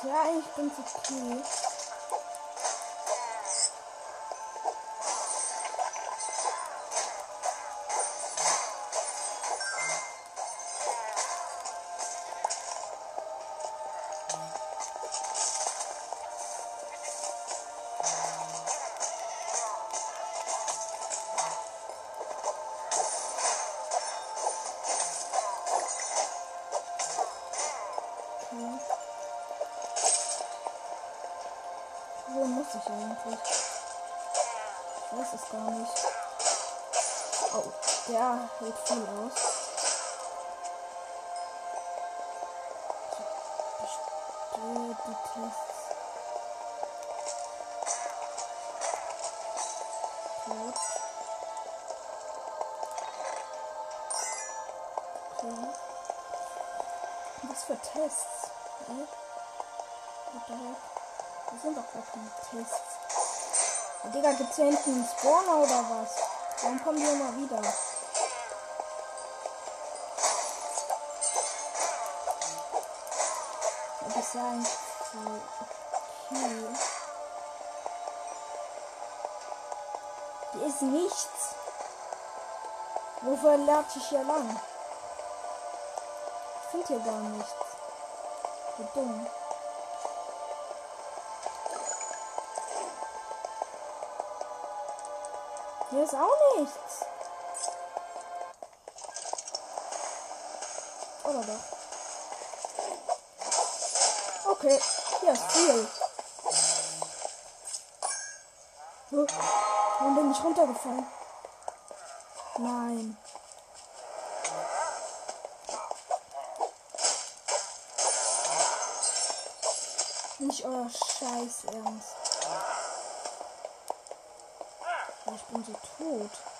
Okay, bisher eigentlich ganz okay. Gibt's hier hinten einen Spawner oder was? Warum kommen die immer wieder? Ist ja eigentlich so okay. Hier ist nichts. Wofür lernt ich hier lang? Ich finde hier gar nichts. Wie dumm. Hier ist auch nichts. Oder doch? Okay, hier ist viel. Warum bin ich runtergefallen? Nein. Nicht euer Scheiß Ernst. Oh, Ich bin so tot.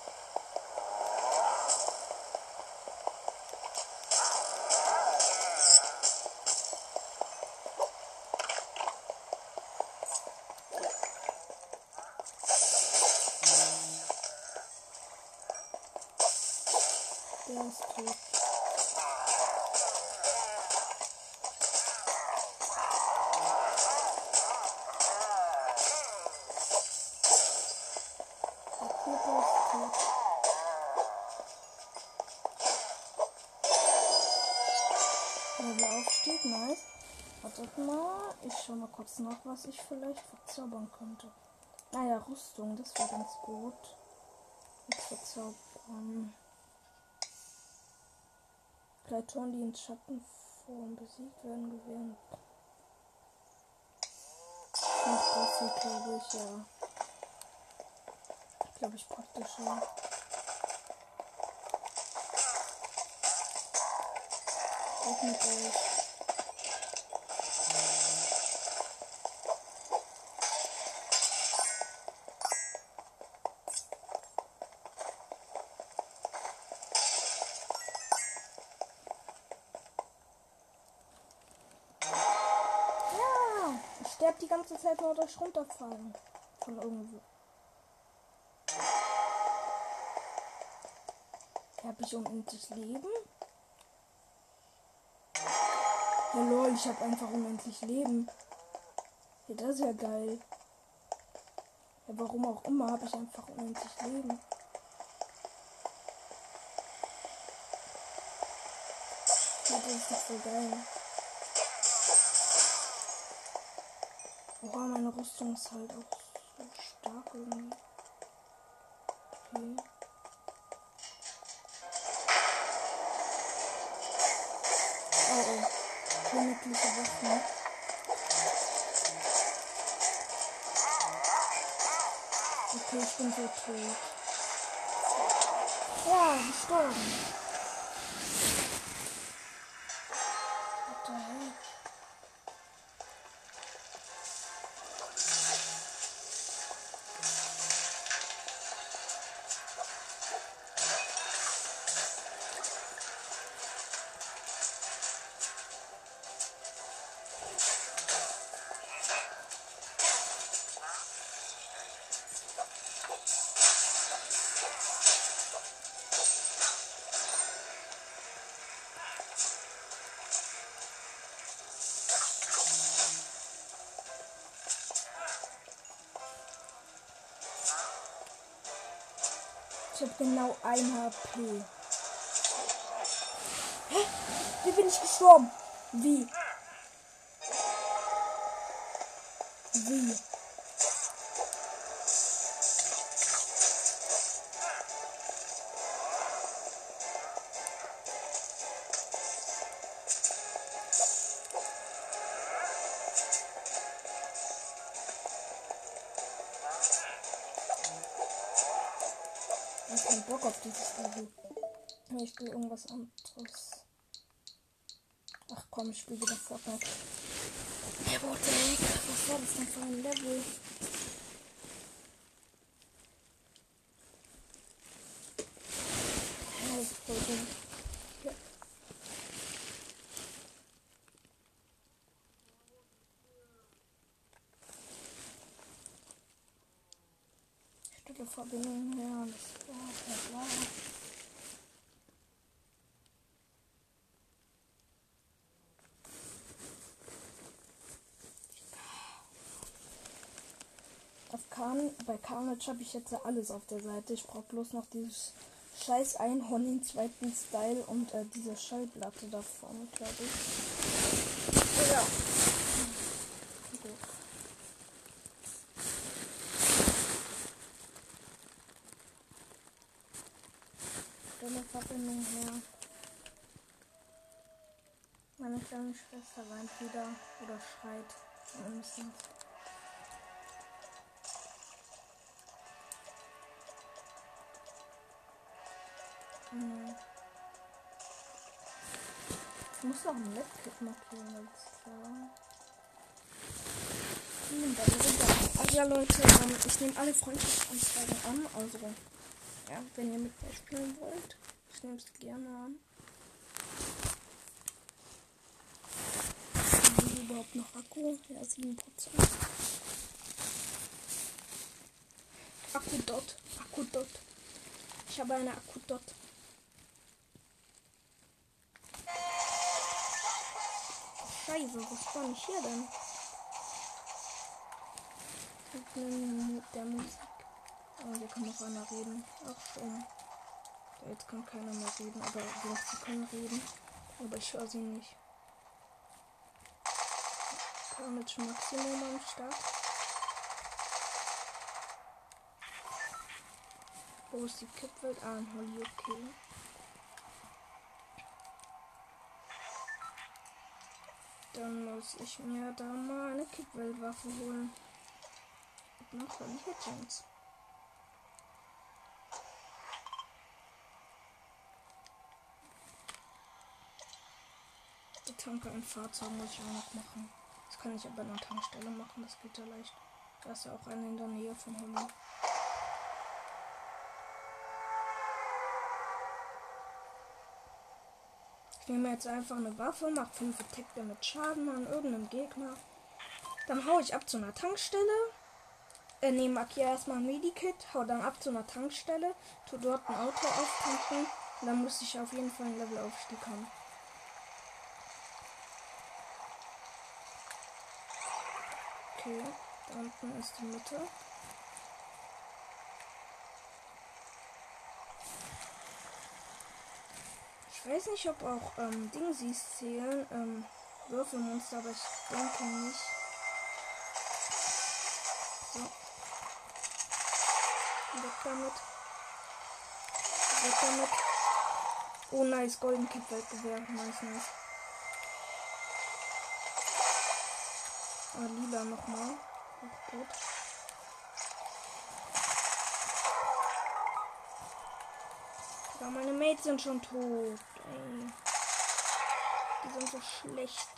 Nice. Wartet mal, ich schau mal kurz nach, was ich vielleicht verzaubern könnte. Naja, Rüstung, das wäre ganz gut. Nichts verzaubern. Kreaturen, die in Schattenform besiegt werden, gewähren. Und das hier, glaube ich, ja. Glaube ich praktischer. Auch mit euch. Zeit nur durch runterfallen. Von irgendwo. Habe ich unendlich Leben? Ja lol, ich habe einfach unendlich Leben. Ja, das ist ja geil. Ja, warum auch immer habe ich einfach unendlich Leben. Ja, das ist so geil. Meine Rüstung ist halt auch so stark irgendwie. Okay. Oh oh. Königliche Waffen. Okay, ich bin so tot. Ja, gestorben. Genau ein HP. Hä? Wie bin ich gestorben? Wie? Wie? Bock auf dieses Level. Ich spiele irgendwas anderes. Ach komm, ich spiele wieder Fortnite. Heck? Was war das denn für ein Level? Ja, das ist voll dumm. Ja. Stille Verbindung her, das bla bla bla. Auf Carnage habe ich jetzt alles auf der Seite. Ich brauche bloß noch dieses scheiß Einhorn im zweiten Style und äh, diese Schallplatte davon, glaube ich. Ja. Stelle Verbindung her. Meine kleine Schwester weint wieder oder schreit Ich muss auch ein Laptop markieren, alles klar. Also ja Leute, ähm, ich nehme alle Freundschaftsanfragen an. Also, ja, wenn ihr mit mir spielen wollt, ich nehme es gerne an. Haben wir überhaupt noch Akku? Ja, 7%. Akku dot. Akku dot. Ich habe eine Akku dot. Scheiße, was war ich hier denn? Mit der Musik. Oh, hier kann noch einer reden. Ach schon. Ja, jetzt kann keiner mehr reden, aber sonst sie können reden. Aber ich höre sie nicht. Carnage Maximum am Start. Wo ist die Kippwelt? Ah, ein Holly, okay. Dann muss ich mir da mal eine Kippweltwaffe holen. Und noch Holly Hitchens. Die Tanke ein Fahrzeug muss ich auch noch machen. Das kann ich aber an der Tankstelle machen, das geht ja leicht. Da ist ja auch eine in der Nähe von Holly. Ich nehme jetzt einfach eine Waffe, mache 5 Attack damit Schaden an irgendeinem Gegner. Dann hau ich ab zu einer Tankstelle. Äh, nehme markiere erstmal ein Medikit, hau dann ab zu einer Tankstelle, tu dort ein Auto auftanken. Dann muss ich auf jeden Fall einen Levelaufstieg haben. Okay, da unten ist die Mitte. Ich weiß nicht, ob auch ähm, Dingsies zählen, ähm, Würfelmonster, aber ich denke nicht. So. Weg damit. Weg damit. Oh nice, Golden Kid Weltgewehr. Nice, nice. Ah, lila nochmal. Auch gut. Ja, meine Mates sind schon tot. Ey. Die sind so schlecht.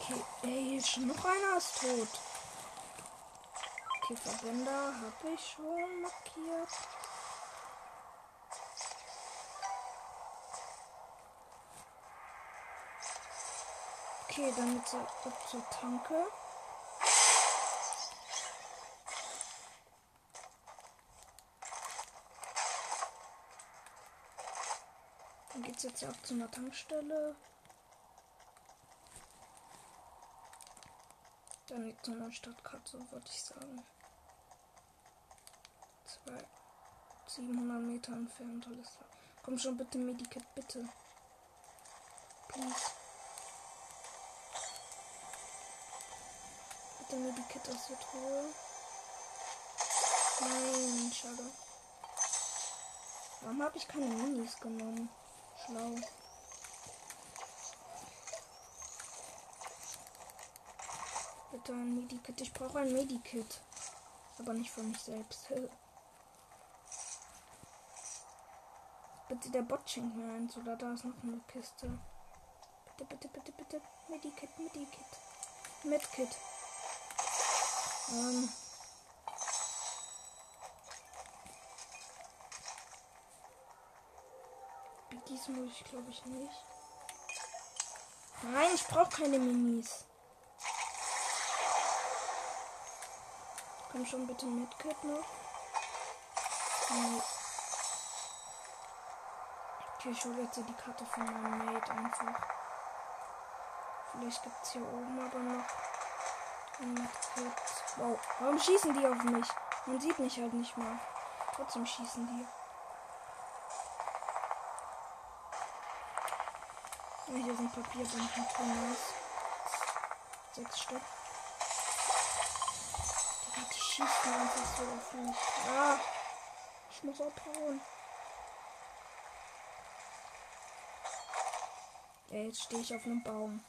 Okay, ey, schon noch einer ist tot. Okay, Verbänder habe ich schon markiert. Okay, dann jetzt ab zur Tanke. Dann geht's jetzt ab zu einer Tankstelle. Dann liegt so eine Stadtkarte, würde ich sagen. Zwei, 700 Meter entfernt, alles klar. Komm schon, bitte, Medikit, bitte. Please. Bitte Medikit aus der Truhe. Nein, schade. Warum habe ich keine Minis genommen? Schlau. Bitte ein Medikit. Ich brauche ein Medikit. Aber nicht für mich selbst. bitte der Bot schenkt mir eins. Oder da ist noch eine Kiste. Bitte, bitte, bitte, bitte. Medikit, Medikit. Medkit. Ähm. Biggies muss ich glaube ich nicht. Nein, ich brauche keine Minis. Komm schon bitte mit Kit noch. Nee. Okay, ich hole jetzt die Karte von meinem Mate einfach. Vielleicht gibt es hier oben aber noch. Wow, warum schießen die auf mich? Man sieht mich halt nicht mehr. Trotzdem schießen die. Ja, hier sind Papierbomben. Nice. Sechs Stück. schießen einfach so auf mich. Ah, ich muss abhauen. Ja, jetzt stehe ich auf einem Baum.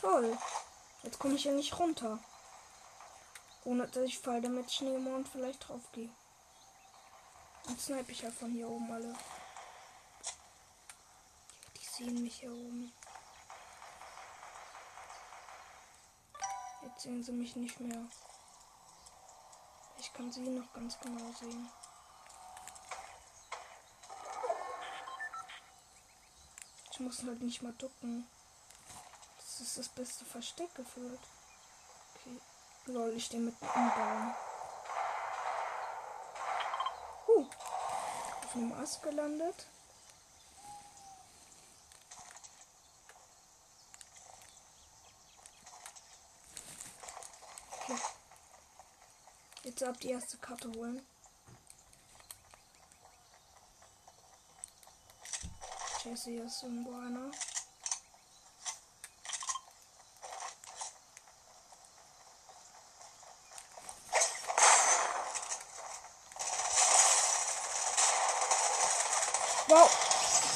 Toll. Jetzt komme ich ja nicht runter. Ohne dass ich falle, damit Schneemond vielleicht drauf gehe. Dann snipe ich ja von hier oben alle. Die sehen mich hier oben. Jetzt sehen sie mich nicht mehr. Ich kann sie noch ganz genau sehen. Ich muss halt nicht mal ducken. Das ist das beste Versteck gefühlt. Okay. Lol, ich stehe mitten im Baum. Huh. Auf einem Ast gelandet. Okay. Jetzt ab die erste Karte holen. Hier ist irgendwo einer. Wow.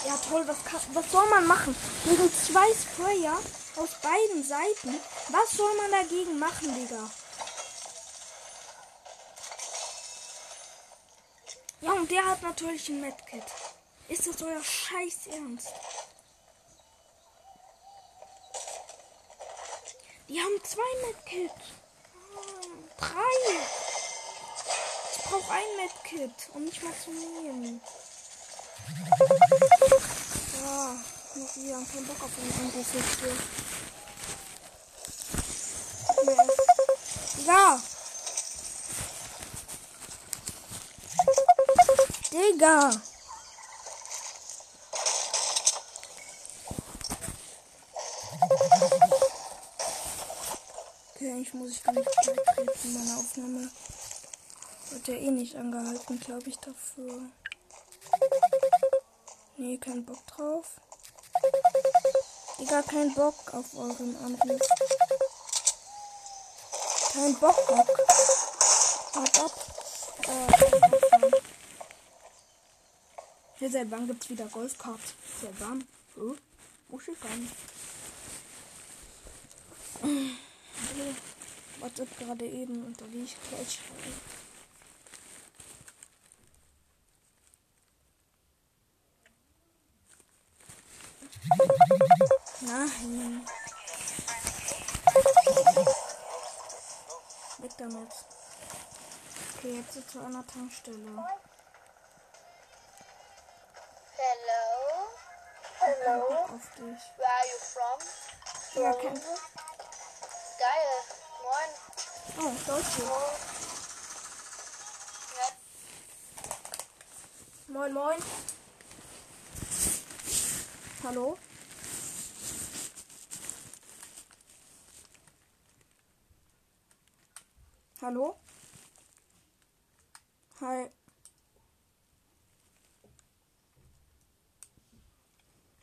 Ja toll, was, kann, was soll man machen? Gegen zwei Sprayer aus beiden Seiten. Was soll man dagegen machen, Digga? Ja, und der hat natürlich ein Medkit. Ist das euer Scheiß Ernst? Die haben zwei Medkit. Ah, drei. Ich brauche ein Medkit, um nicht mal zu nehmen. Ja, noch wieder keinen Bock auf einen Angriff jetzt hier. Ja. Digga. Okay, eigentlich muss ich gar nicht beitreten in meiner Aufnahme. Wird ja eh nicht angehalten, glaube ich, dafür. Nee, kein Bock drauf. Digga, kein Bock auf euren Anruf. Kein Bock, Bock. Hört ab. Äh, Hier, seit wann gibt's wieder Golfkarts? Seit wann? Hm? Ich gar nicht. Hallo. WhatsApp gerade eben und da ich gleich Jetzt zu einer Tankstelle. Hello? Hello? Auf dich. Where are you from? Ja, kein Geil. Moin. Oh, Deutsche. Ja, Moin, moin. Hallo? Hallo? Hi.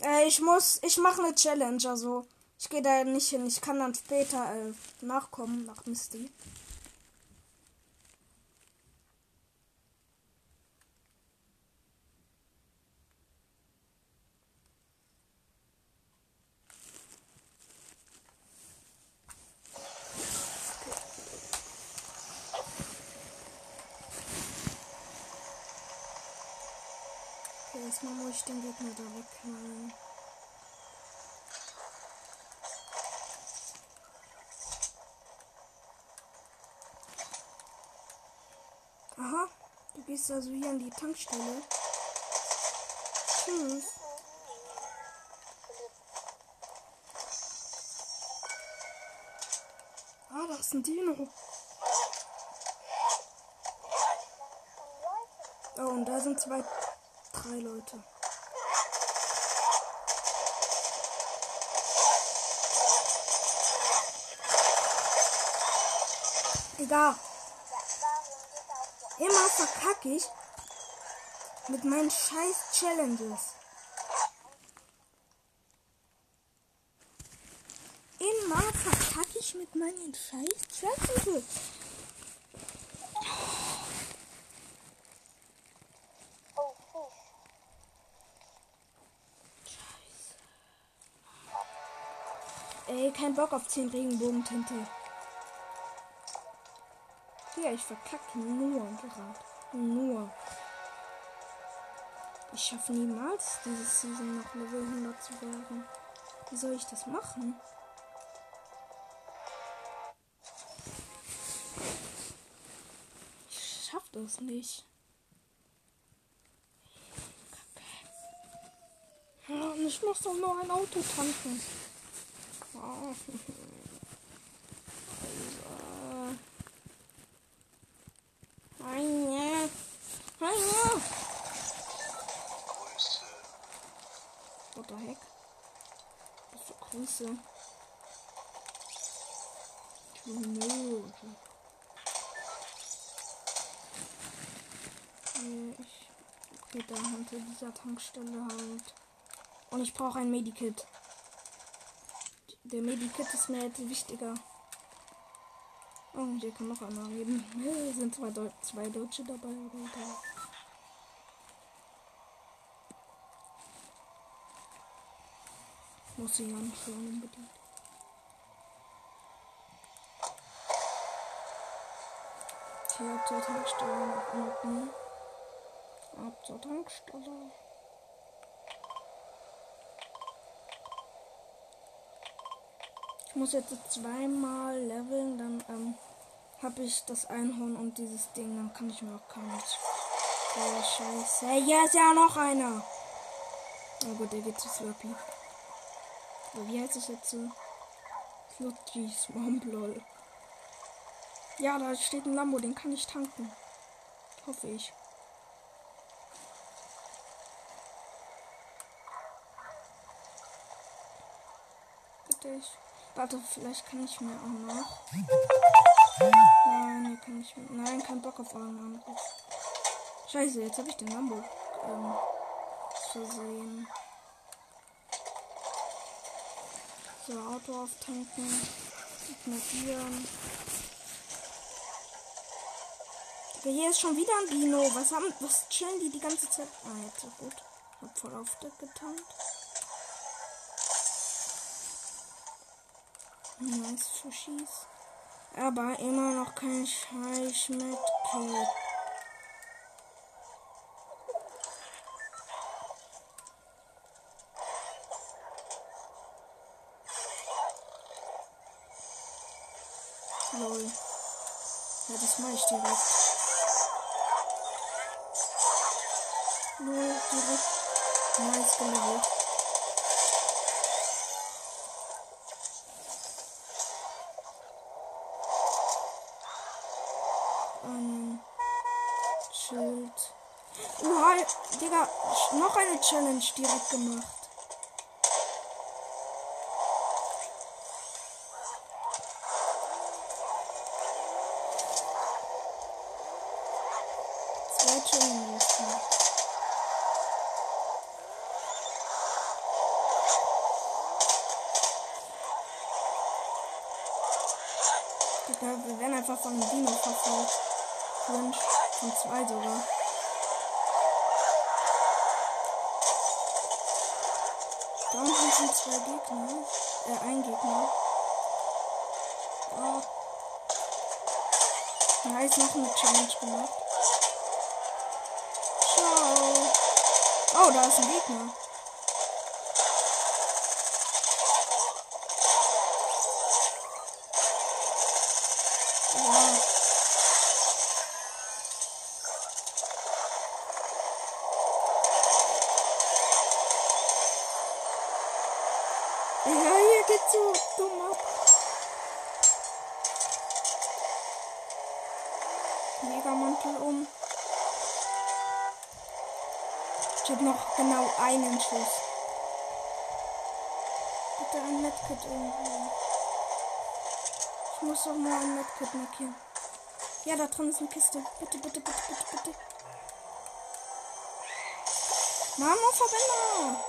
Äh, ich muss, ich mache eine Challenge, also ich gehe da nicht hin. Ich kann dann später äh, nachkommen, nach Misty. Okay, erstmal muss ich den Gegner da wegknallen. Aha, du gehst also hier an die Tankstelle. Tschüss. Ah, da ist ein Dino. Oh, und da sind zwei, drei Leute. Digga. Immer verkacke ich mit meinen scheiß Challenges. Immer verkacke ich mit meinen scheiß Challenges. Ey, kein Bock auf 10 Regenbogen-Tinte. Ja, ich verkacke nur gerade. Nur. Ich schaffe niemals dieses Season noch Level 100 zu werden. Wie soll ich das machen? Ich schaff das nicht. Ich muss doch nur ein Auto tanken. Oh. Also. Eine. Eine. What the heck? Was für Grüße? Nö. Nee, ich. Okay, da hinter dieser Tankstelle halt. Und ich brauche ein Medikit. Der Medikit ist mir jetzt wichtiger. Oh, hier kann noch einer geben. Sind zwei, Deu zwei Deutsche dabei oder? Muss ich anschauen unbedingt. Hier ab zur Tankstelle nach unten. Ab zur Tankstelle. Ich muss jetzt zweimal leveln, dann ähm, habe ich das Einhorn und dieses Ding, dann kann ich mir auch gar nicht. Oh, scheiße. Hey, hier ist ja noch einer. Na gut, der geht zu Slurpee. Aber wie heißt es jetzt so? Swamp lol. Ja, da steht ein Lambo, den kann ich tanken. Hoffe ich. Bitte ich. Warte, vielleicht kann ich mir auch noch. Nein, hier kann ich mir. Nein, kein Bock auf euren Anruf. Scheiße, jetzt habe ich den Lambo ähm, versehen. So, Auto auftanken. Ignorieren. Hier ist schon wieder ein Dino. Was haben. Was chillen die die ganze Zeit? Ah, jetzt so gut. Hab voll auf Deck getankt. Nice Sushis. Aber immer noch kein Scheiß mit Kid. Lol. Ja, das mache ich direkt. Lol, direkt. Nice gelevelt. einen Schild. Oha, Digga, noch eine Challenge direkt gemacht. Zwei Challenges gemacht. Wir werden einfach von einem Dino verfolgt. Cringe. Von zwei sogar. Unten sind zwei Gegner. Äh, ein Gegner. Oh. Nice, noch eine Challenge gemacht. Ciao. Oh, da ist ein Gegner. Ja. Ja, hier geht's so dumm ab. Megamantel um. Ich hab noch genau einen Schuss. Bitte ein Medkit irgendwo. Ich muss doch mal ein Medkit markieren. Ja, da drin ist eine Kiste. Bitte, bitte, bitte, bitte, bitte. Mama, Verwender!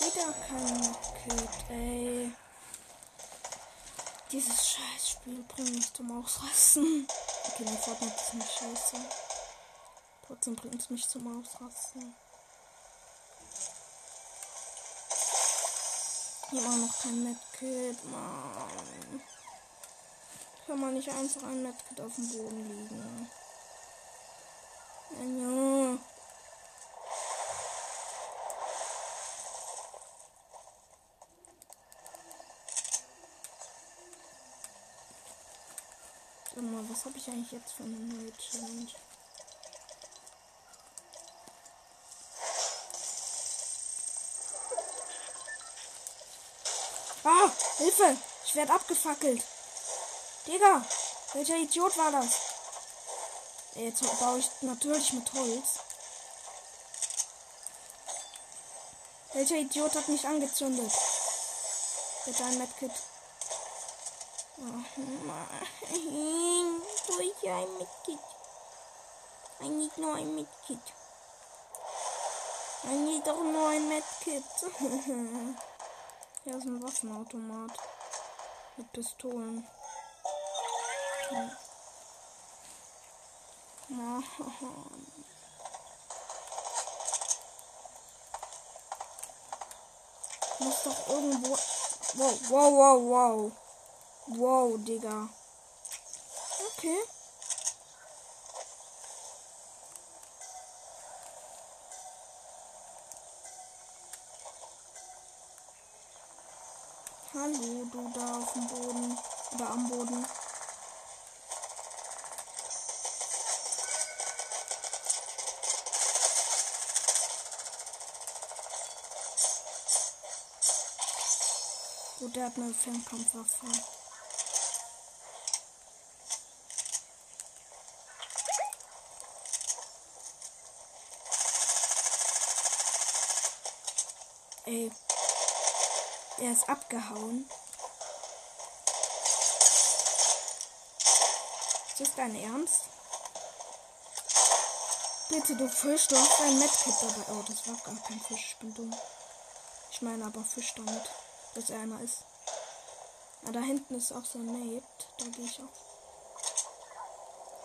Wieder kein Medkit, ey. Dieses Scheißspiel bringt mich zum Ausrasten. Okay, mein Fortnite ist nicht scheiße. Trotzdem bringt es mich zum Ausrasten. Immer noch kein Medkit, Mann. Kann man nicht einfach ein Medkit auf dem Boden liegen? Ja. Warte mal, was habe ich eigentlich jetzt für eine neue Challenge? Ah, Hilfe! Ich werde abgefackelt. Digga, welcher Idiot war das? Jetzt baue ich natürlich mit Holz. Welcher Idiot hat mich angezündet? Bitte ein Medkit. Oh nein. Wo ist ein Medkit? I need nur ein Medkit. I need doch nur ein Medkit. Hier ist ein Waffenautomat. Mit Pistolen. Hm. Muss doch irgendwo. Wow, wow, wow, wow. Wow, Digga. Okay. Hallo, du da auf dem Boden. Oder am Boden. Gut, der hat eine Fernkampfwaffe. Ey. Er ist abgehauen. Ist das dein Ernst? Bitte, du Fisch, du hast ein Medkit dabei. Oh, das war gar kein Fisch, ich bin dumm. Ich meine aber Fisch damit, dass er einer ist. Ah, da hinten ist auch so ein Mate. Da gehe ich auch.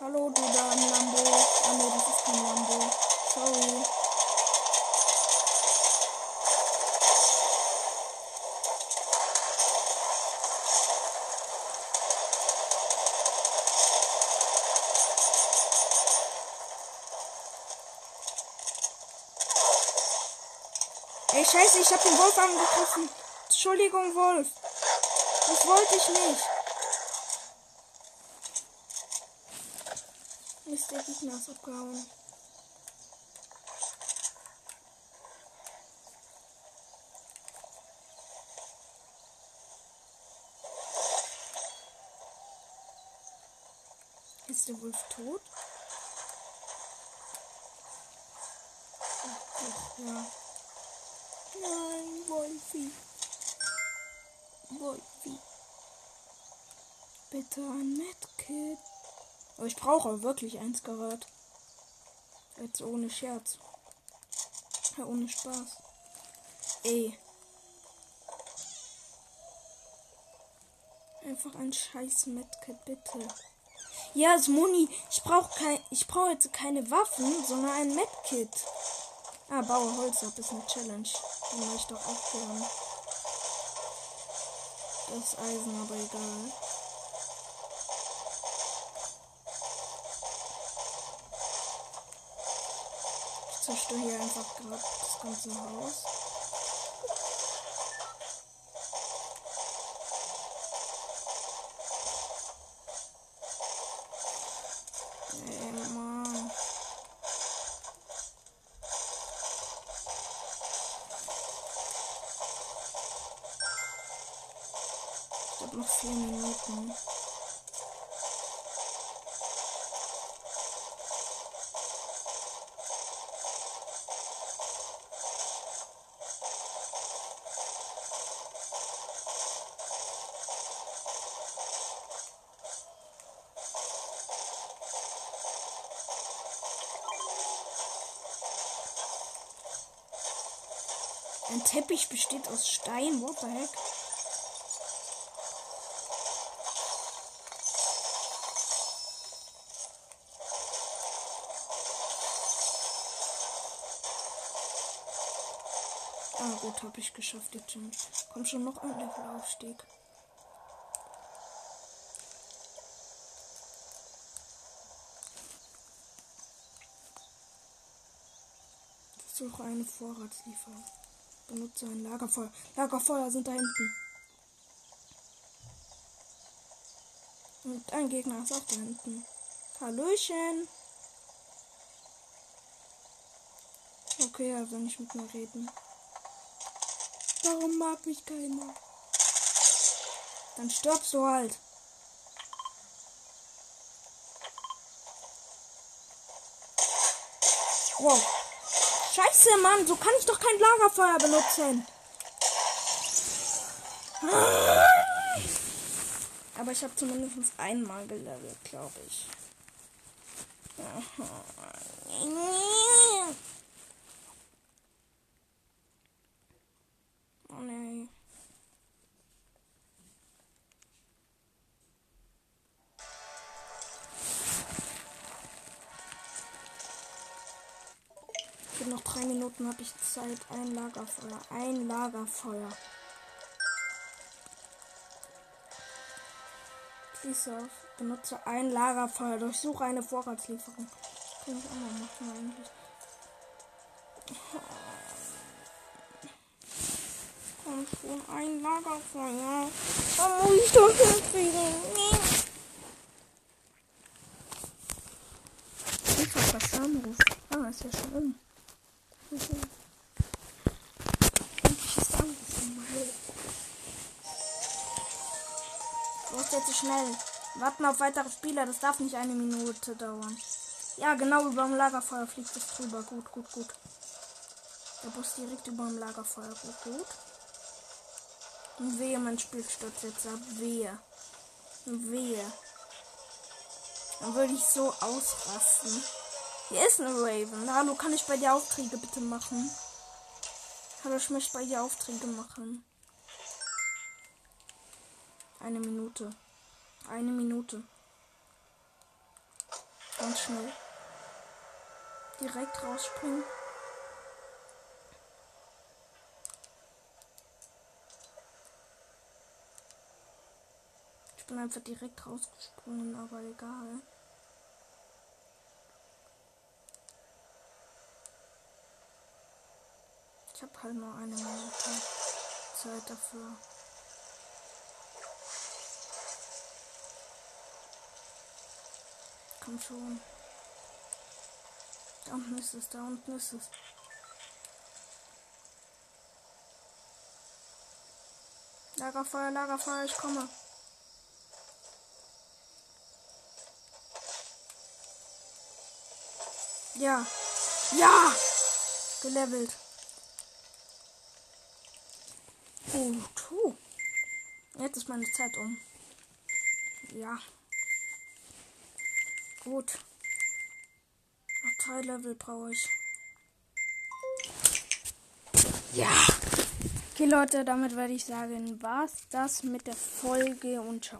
Hallo, du da im Lambo. Ah, nee, das ist kein Lambo. Sorry. Scheiße, ich hab den Wolf angegriffen. Entschuldigung, Wolf. Das wollte ich nicht. Mist, der Gegner ist abgehauen. Ist der Wolf tot? Ach, ja. Wolfi. Wolfi. Bitte ein Medkit. Aber ich brauche wirklich eins gerade. Jetzt ohne Scherz. Ja, ohne Spaß. Ey. Einfach ein scheiß Medkit, bitte. Ja, Moni, ich brauche kein, ich brauche jetzt keine Waffen, sondern ein Medkit. Ah, baue Holz ab ist eine Challenge. Die mache ich doch auch gern. Das Eisen, aber egal. Ich zerstöre hier einfach gerade das ganze Haus. Teppich besteht aus Stein. What the heck? Ah, gut, habe ich geschafft, die Challenge. Komm schon noch ein Levelaufstieg. Suche eine Vorratslieferung. Benutze ein Lagerfeuer. Lagerfeuer sind da hinten. Und ein Gegner ist auch da hinten. Hallöchen. Okay, er will nicht mit mir reden. Warum mag mich keiner? Dann stirbst du halt. Wow. Scheiße, Mann, so kann ich doch kein Lagerfeuer benutzen. Aber ich habe zumindest einmal gelevelt, glaube ich. Minuten habe ich Zeit. Ein Lagerfeuer. Ein Lagerfeuer. Schließe. Benutze ein Lagerfeuer. Durchsuche eine Vorratslieferung. Kann ich auch mal machen eigentlich. Komm schon, ein Lagerfeuer. Da muss ich doch hinkriegen. Nee. Ich hab was Anruf. Ah, ist ja schon um. Endlich ist jetzt schnell. Warten auf weitere Spieler. Das darf nicht eine Minute dauern. Ja, genau über dem Lagerfeuer fliegt es drüber. Gut, gut, gut. Der Bus direkt über dem Lagerfeuer. Gut, gut. Und wehe, mein Spiel stürzt jetzt ab. Wehe. Wehe. Dann würde ich so ausrasten. Hier ist eine Raven. Hallo, kann ich bei dir Aufträge bitte machen? Hallo, ich möchte bei dir Aufträge machen. Eine Minute. Eine Minute. Ganz schnell. Direkt rausspringen. Ich bin einfach direkt rausgesprungen, aber egal. Ich habe halt nur eine Minute Zeit dafür. Komm schon. Da unten ist es, da unten ist es. Lagerfeuer, Lagerfeuer, ich komme. Ja. Ja! Gelevelt. Puh. Jetzt ist meine Zeit um. Ja. Gut. Noch drei Level brauche ich. Ja. Okay, Leute, damit werde ich sagen, war's das mit der Folge und ciao.